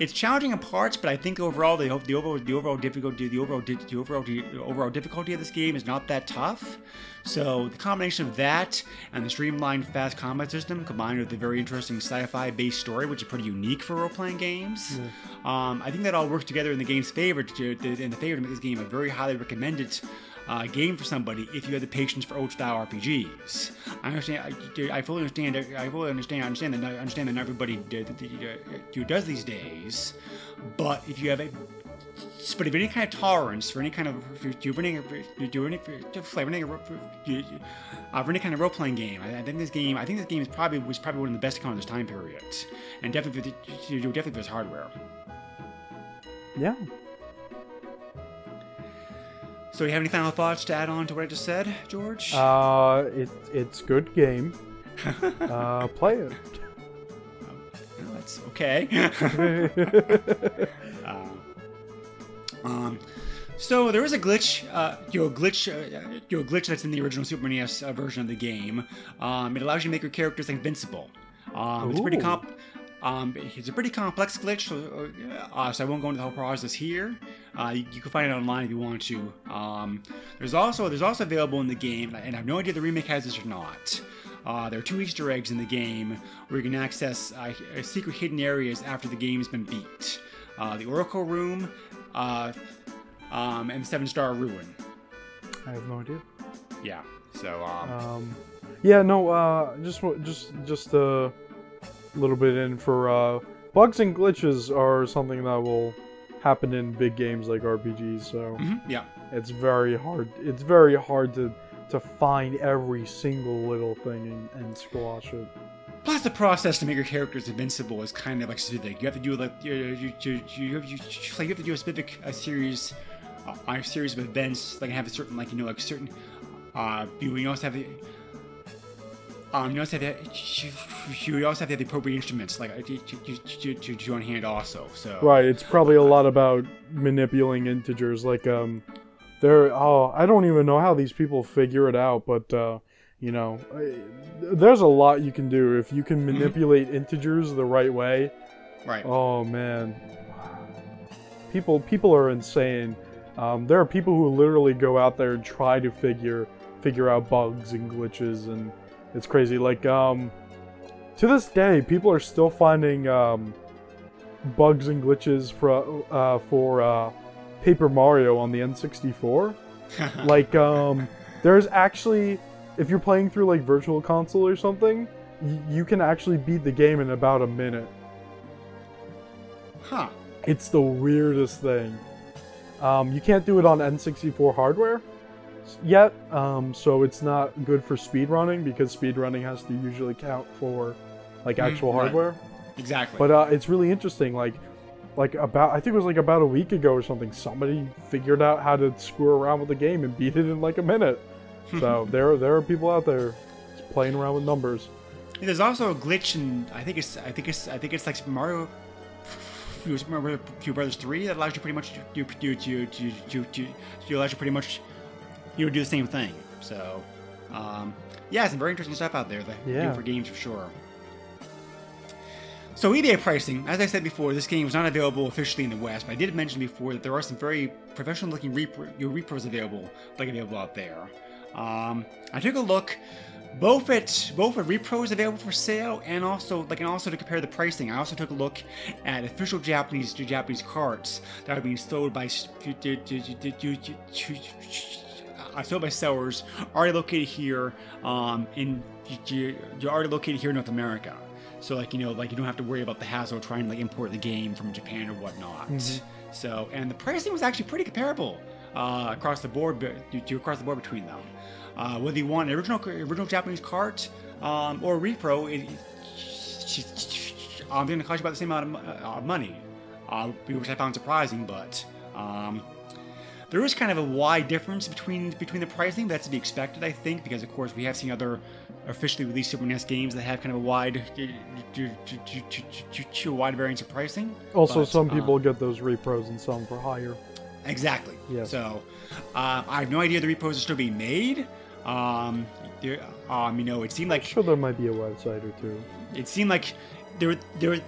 it's challenging in parts, but I think overall the, the overall the overall difficulty the overall the overall the overall difficulty of this game is not that tough. So the combination of that and the streamlined fast combat system combined with the very interesting sci-fi based story, which is pretty unique for role-playing games, um, I think that all works together in the game's favor to, to in the favor to make this game a very highly recommended uh, game for somebody if you have the patience for old style RPGs. I understand. I, I fully understand. I fully understand. I understand that. I understand that not everybody do does these days. But if you have a but if any kind of tolerance for any kind of do any do any for any uh, for any kind of role playing game, I, think this game I think this game is probably was probably one of the best to come out of this time period, and definitely definitely for hardware. Yeah. So, you have any final thoughts to add on to what I just said, George? Uh, it, it's good game. uh, play it. That's okay. Uh, um, so there is a glitch, uh, you know, a glitch, uh, you know, a glitch that's in the original Super NES uh, version of the game. Um, it allows you to make your characters invincible. Um, it's pretty comp. Um, it's a pretty complex glitch, so, uh, so I won't go into the whole process here. Uh, you, you can find it online if you want to. Um, there's also there's also available in the game, and I have no idea the remake has this or not. Uh, there are two Easter eggs in the game where you can access uh, secret hidden areas after the game's been beat. Uh, the Oracle Room, uh, um, and the Seven Star Ruin. I have no idea. Yeah. So um, Um, yeah, no, uh, just just just little bit in for uh, bugs and glitches are something that will happen in big games like RPGs. So mhm, yeah. it's very hard. It's very hard to to find every single little thing and, and squash it. Plus, the process to make your characters invincible is kind of like specific. You have to do like you you you, you, you, like you have to do a specific a series, uh, a series of events. Like have a certain like you know like certain. Uh, you, you also have the. Um, you also have the, you also have to have the appropriate instruments like to, to, to, to, to on hand also. So Right. It's probably a lot about manipulating integers. Like um, there. Oh, I don't even know how these people figure it out, but uh, you know, there's a lot you can do if you can manipulate integers the right way. right. Oh man, people people are insane. Um, there are people who literally go out there and try to figure figure out bugs and glitches, and it's crazy. Like um, to this day, people are still finding um, bugs and glitches for uh, for uh, Paper Mario on the N64. like um, there's actually if you're playing through like Virtual Console or something, y- you can actually beat the game in about a minute. huh. It's the weirdest thing. Um, you can't do it on N64 hardware yet, um, so it's not good for speedrunning because speedrunning has to usually count for like Mhm, actual right. hardware. Exactly. But uh, it's really interesting. Like, like about I think it was like about a week ago or something. Somebody figured out how to screw around with the game and beat it in like a minute. So there there are people out there playing around with numbers. There's also a glitch in I think it's I think it's I think it's like Mario Super Mario Brothers 3 that allows you pretty much to you you you you, you, you allows you pretty much you would do the same thing. So um, yeah, some very interesting stuff out there that Yeah. do for games for sure. So eBay pricing, as I said before, this game was not available officially in the West, but I did mention before that there are some very professional-looking repro, your repros available, like available out there. Um, I took a look, both at both at repros available for sale, and also like and also to compare the pricing. I also took a look at official Japanese Japanese cards that are being sold by by sellers already located here um, in you're already located here in North America. So like you know like you don't have to worry about the hassle of trying to like import the game from Japan or whatnot. So and the pricing was actually pretty comparable uh, across the board, be- to- across the board between them. Uh, whether you want an original original Japanese cart um, or a repro, it, I'm going to cost you about the same amount of uh, money, uh, which I found surprising. But um, there is kind of a wide difference between between the pricing. That's to be expected, I think, because of course we have seen other officially released Super NES games that have kind of a wide, a wide variance of pricing. Also, But, some people get those repros and them for higher. Exactly. Yes. So, uh, I have no idea the repos are still being made. Um, there, um, you know, it seemed I'm like sure there might be a website or two. it seemed like there were there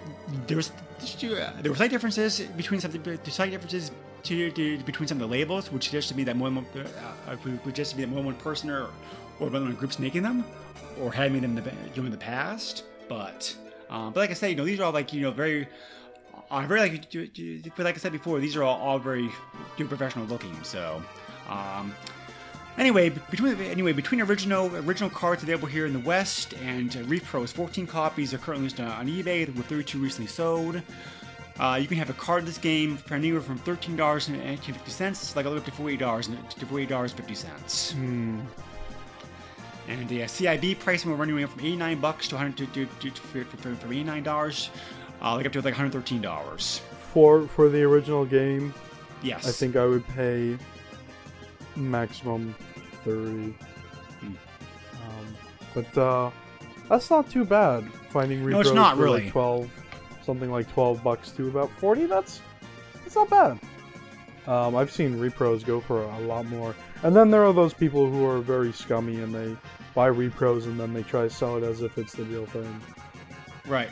there was there were slight differences between some slight differences to, to, between some of the labels, which suggests to me that more than one, uh, which suggests to me that more than one person or or one groups making them, or had made them in the, during the past. But um, but like I said, you know, these are all like you know very. I very like, but like I said before, these are all, all very professional looking. So, um, Anyway, between anyway between original original cards available here in the West and uh, repros, 14 copies are currently listed on eBay, with 32 recently sold. Uh, you can have a card of this game for anywhere from thirteen dollars and fifty cents, like all the way up to forty dollars to forty dollars fifty cents. Hmm. And the uh, CIB pricing will run anywhere from 89 bucks to 100 to, to, to, to, from from 89 dollars, uh, like up to like 113 dollars. For for the original game, Yes, I think I would pay maximum thirty. Hmm. Um, but uh, that's not too bad. Finding repros No, it's not for really. like twelve, something like twelve bucks to about forty. That's that's not bad. Um, I've seen repros go for a lot more. And then there are those people who are very scummy and they buy repros and then they try to sell it as if it's the real thing. right.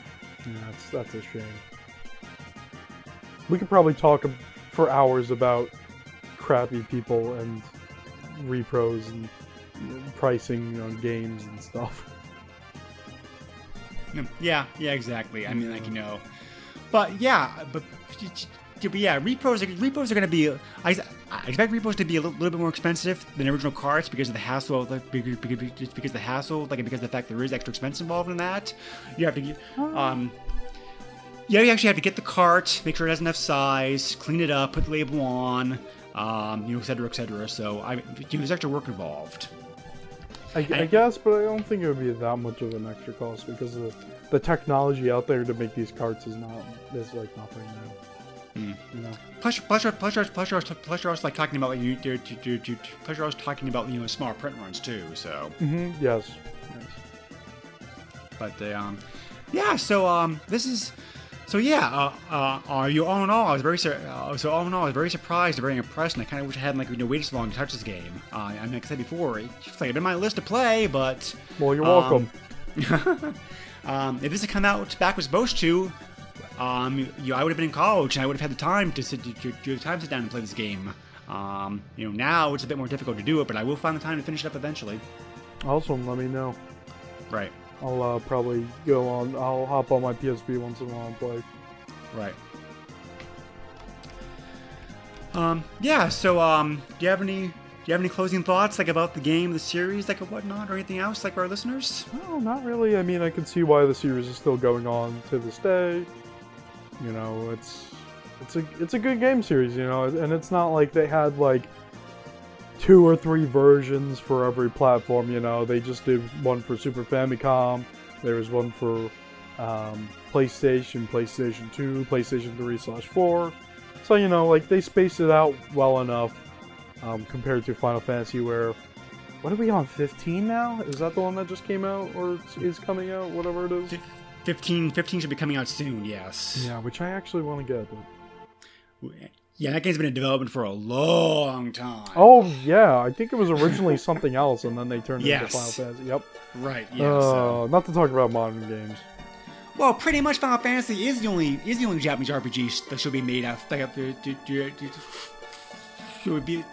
Yeah, that's that's a shame. We could probably talk for hours about crappy people and repros and pricing on games and stuff. Yeah, yeah, exactly. I mean, like you know, but yeah, but, but yeah, repos are, repos are going to be. I, I expect repos to be a little, little bit more expensive than original cards because of the hassle, because, because, just because of the hassle, like because of the fact there is extra expense involved in that. You have to, um, yeah, you actually have to get the cart, make sure it has enough size, clean it up, put the label on, um, you know, et cetera, et cetera. So I, you know, there's extra work involved. I, I guess, but I don't think it would be that much of an extra cost because the, the technology out there to make these carts is not is like nothing now. Hmm. You know? Plus, plus, plus, plus, plus, plus, plus, you're like talking about like you, you, you, you, you plus you're talking about you know small print runs too. So, Mm-hmm. Yes. yes. but uh, um, yeah. So um, this is. So yeah, uh, uh, uh, you all in all, I was very sur- uh, so all in all, I was very surprised and very impressed, and I kind of wish I hadn't like you know waited so long to touch this game. Uh, I mean, like I said before, it's like in my list to play, but Well, you're Um, welcome. um, if this had come out back was supposed to, um, you, I would have been in college and I would have had the time to sit, to, to, time to sit down and play this game. Um, you know, now it's a bit more difficult to do it, but I will find the time to finish it up eventually. also, let me know. Right, I'll uh, probably go on. I'll hop on my PSP once in a while and play. right. Um, yeah. So, um, do you have any? Do you have any closing thoughts, like about the game, the series, like or whatnot, or anything else, like for our listeners? No, not really. I mean, I can see why the series is still going on to this day. You know, it's it's a it's a good game series, you know, and it's not like they had like two or three versions for every platform. You know, they just did one for Super Famicom. There was one for um, PlayStation, PlayStation 2, PlayStation 3 slash 4. So you know, like they spaced it out well enough um, compared to Final Fantasy, where what are we on 15 now? Is that the one that just came out or is coming out? Whatever it is. 15, 15 should be coming out soon. Yes. Yeah, which I actually want to get. But... Yeah, that game's been in development for a long time. Oh yeah, I think it was originally something else, and then they turned it Yes. into Final Fantasy. Yep. Right. Yeah. uh, so. Not to talk about modern games. Well, pretty much Final Fantasy is the only is the only Japanese RPG that should be made out like, uh, to, to, should be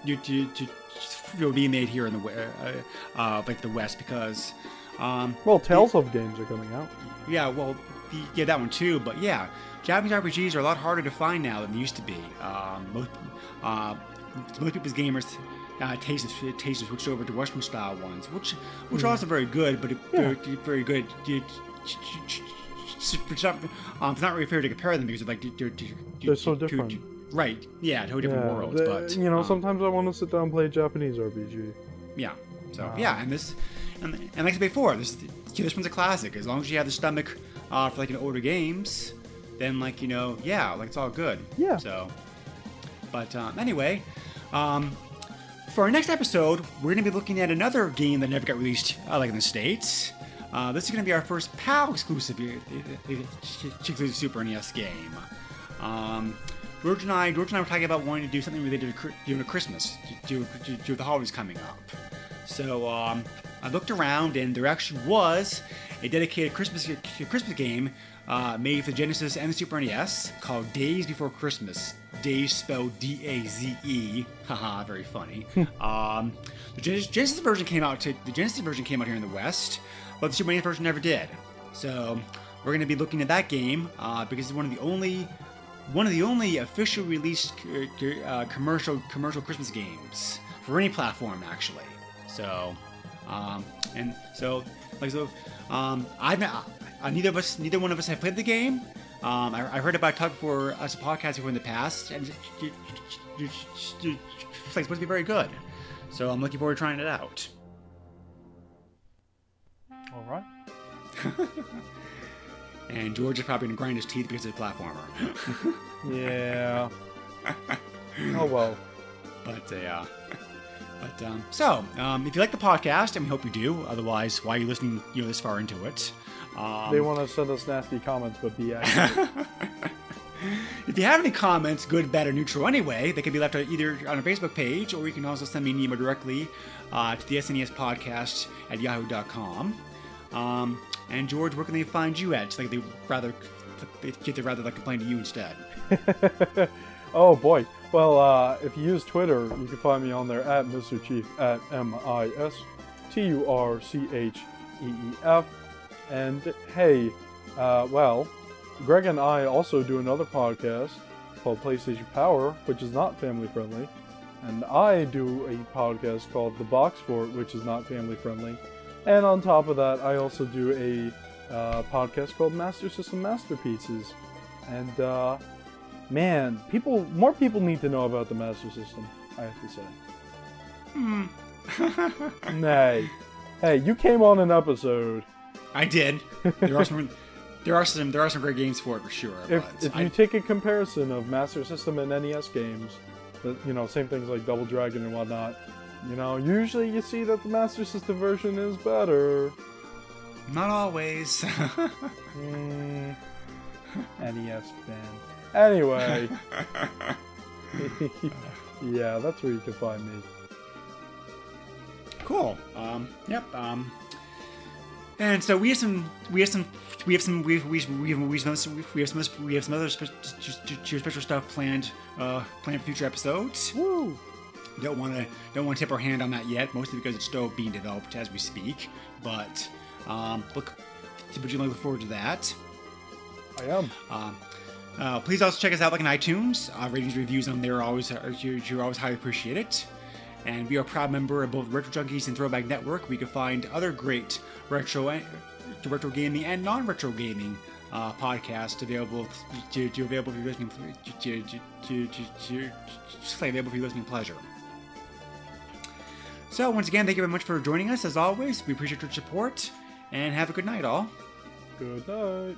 should be made here in the uh, uh, like the West because um Well, Tales of games are coming out. yeah well the, yeah that one too but yeah Japanese RPGs are a lot harder to find now than they used to be um, most uh, most people's gamers uh, taste taste switched over to Western style ones which which are also very good but Yeah. very, very good it's not, um, it's not really fair to compare them because they're like they're, they're, They're so different. right yeah totally different Yeah, worlds the- but you know, um, sometimes I want to sit down and play a Japanese RPG. yeah. So yeah, and this, and, and like I said before, this this one's a classic. As long as you have the stomach uh, for like an older games, then like you know, yeah, like it's all good. Yeah. So, but um, anyway, um, for our next episode, we're gonna be looking at another game that never got released, uh, like in the states. Uh, this is gonna be our first PAL exclusive, uh, uh, uh, exclusive Super NES game. Um, George and I, George and I were talking about wanting to do something related to, you know, Christmas, to, to, to the holidays coming up. So um, I looked around, and there actually was a dedicated Christmas Christmas game uh, made for Genesis and the Super NES called Daze Before Christmas. Daze spelled D-A-Z-E. Haha, very funny. um, the Genesis, version came out. To, the Genesis version came out here in the West, but the Super NES version never did. So we're going to be looking at that game uh, because it's one of the only one of the only official released uh, commercial commercial Christmas games for any platform, actually. So, um, and so like so, um, I've uh, neither of us, neither one of us have played the game. Um, I, I heard about Tug for us a podcast before in the past, and it's supposed to be very good. So I'm looking forward to trying it out. All right. And George is probably gonna grind his teeth because it's a platformer. Yeah. oh well. But uh, yeah. But um, so, um, if you like the podcast, and we hope you do, otherwise, why are you listening? You know, this far into it? Um, They want to send us nasty comments, but be accurate. if you have any comments, good, bad, or neutral, anyway, they can be left either on our Facebook page, or you can also send me an email directly uh, to the SNES podcast at yahoo.com. Um, and George, where can they find you at? It's like they rather, they rather like complain to you instead. oh boy. Well, uh, if you use Twitter, you can find me on there at Mr. Chief at M I S T U R C H E E F. And hey, uh, well, Greg and I also do another podcast called PlayStation Power, which is not family friendly. And I do a podcast called The Box Fort, which is not family friendly. And on top of that, I also do a uh, podcast called Master System Masterpieces. And uh, man, people, more people need to know about the Master System. I have to say. Nay, hey, you came on an episode. I did. There are some, there are some, there are some great games for it for sure. If but if I- you take a comparison of Master System and NES games, that you know, same things like Double Dragon and whatnot. You know, usually you see that the Master System version is better. not always. Mm, NES fan. Anyway. yeah, that's where you can find me. Cool. Um, yep. Um, and so we have some, we have some, we have some, we have, we have, we have, we have some, we have some, we have some other spe- special stuff planned, uh, planned for future episodes. Woo! Don't want to, don't want to tip our hand on that yet, mostly because it's still being developed as we speak. But um, look, would you look forward to that? I am. Um, uh, please also check us out like on iTunes. Uh, ratings, reviews on there are always are, you're, you're always highly appreciated. And are a proud member of both Retro Junkies and Throwback Network. We can find other great retro, retro gaming and non-retro gaming uh, available to, to available for your listening to, to, to, to, to available for your listening pleasure. So once again, thank you very much for joining us. As always, we appreciate your support, and have a good night, all. Good night.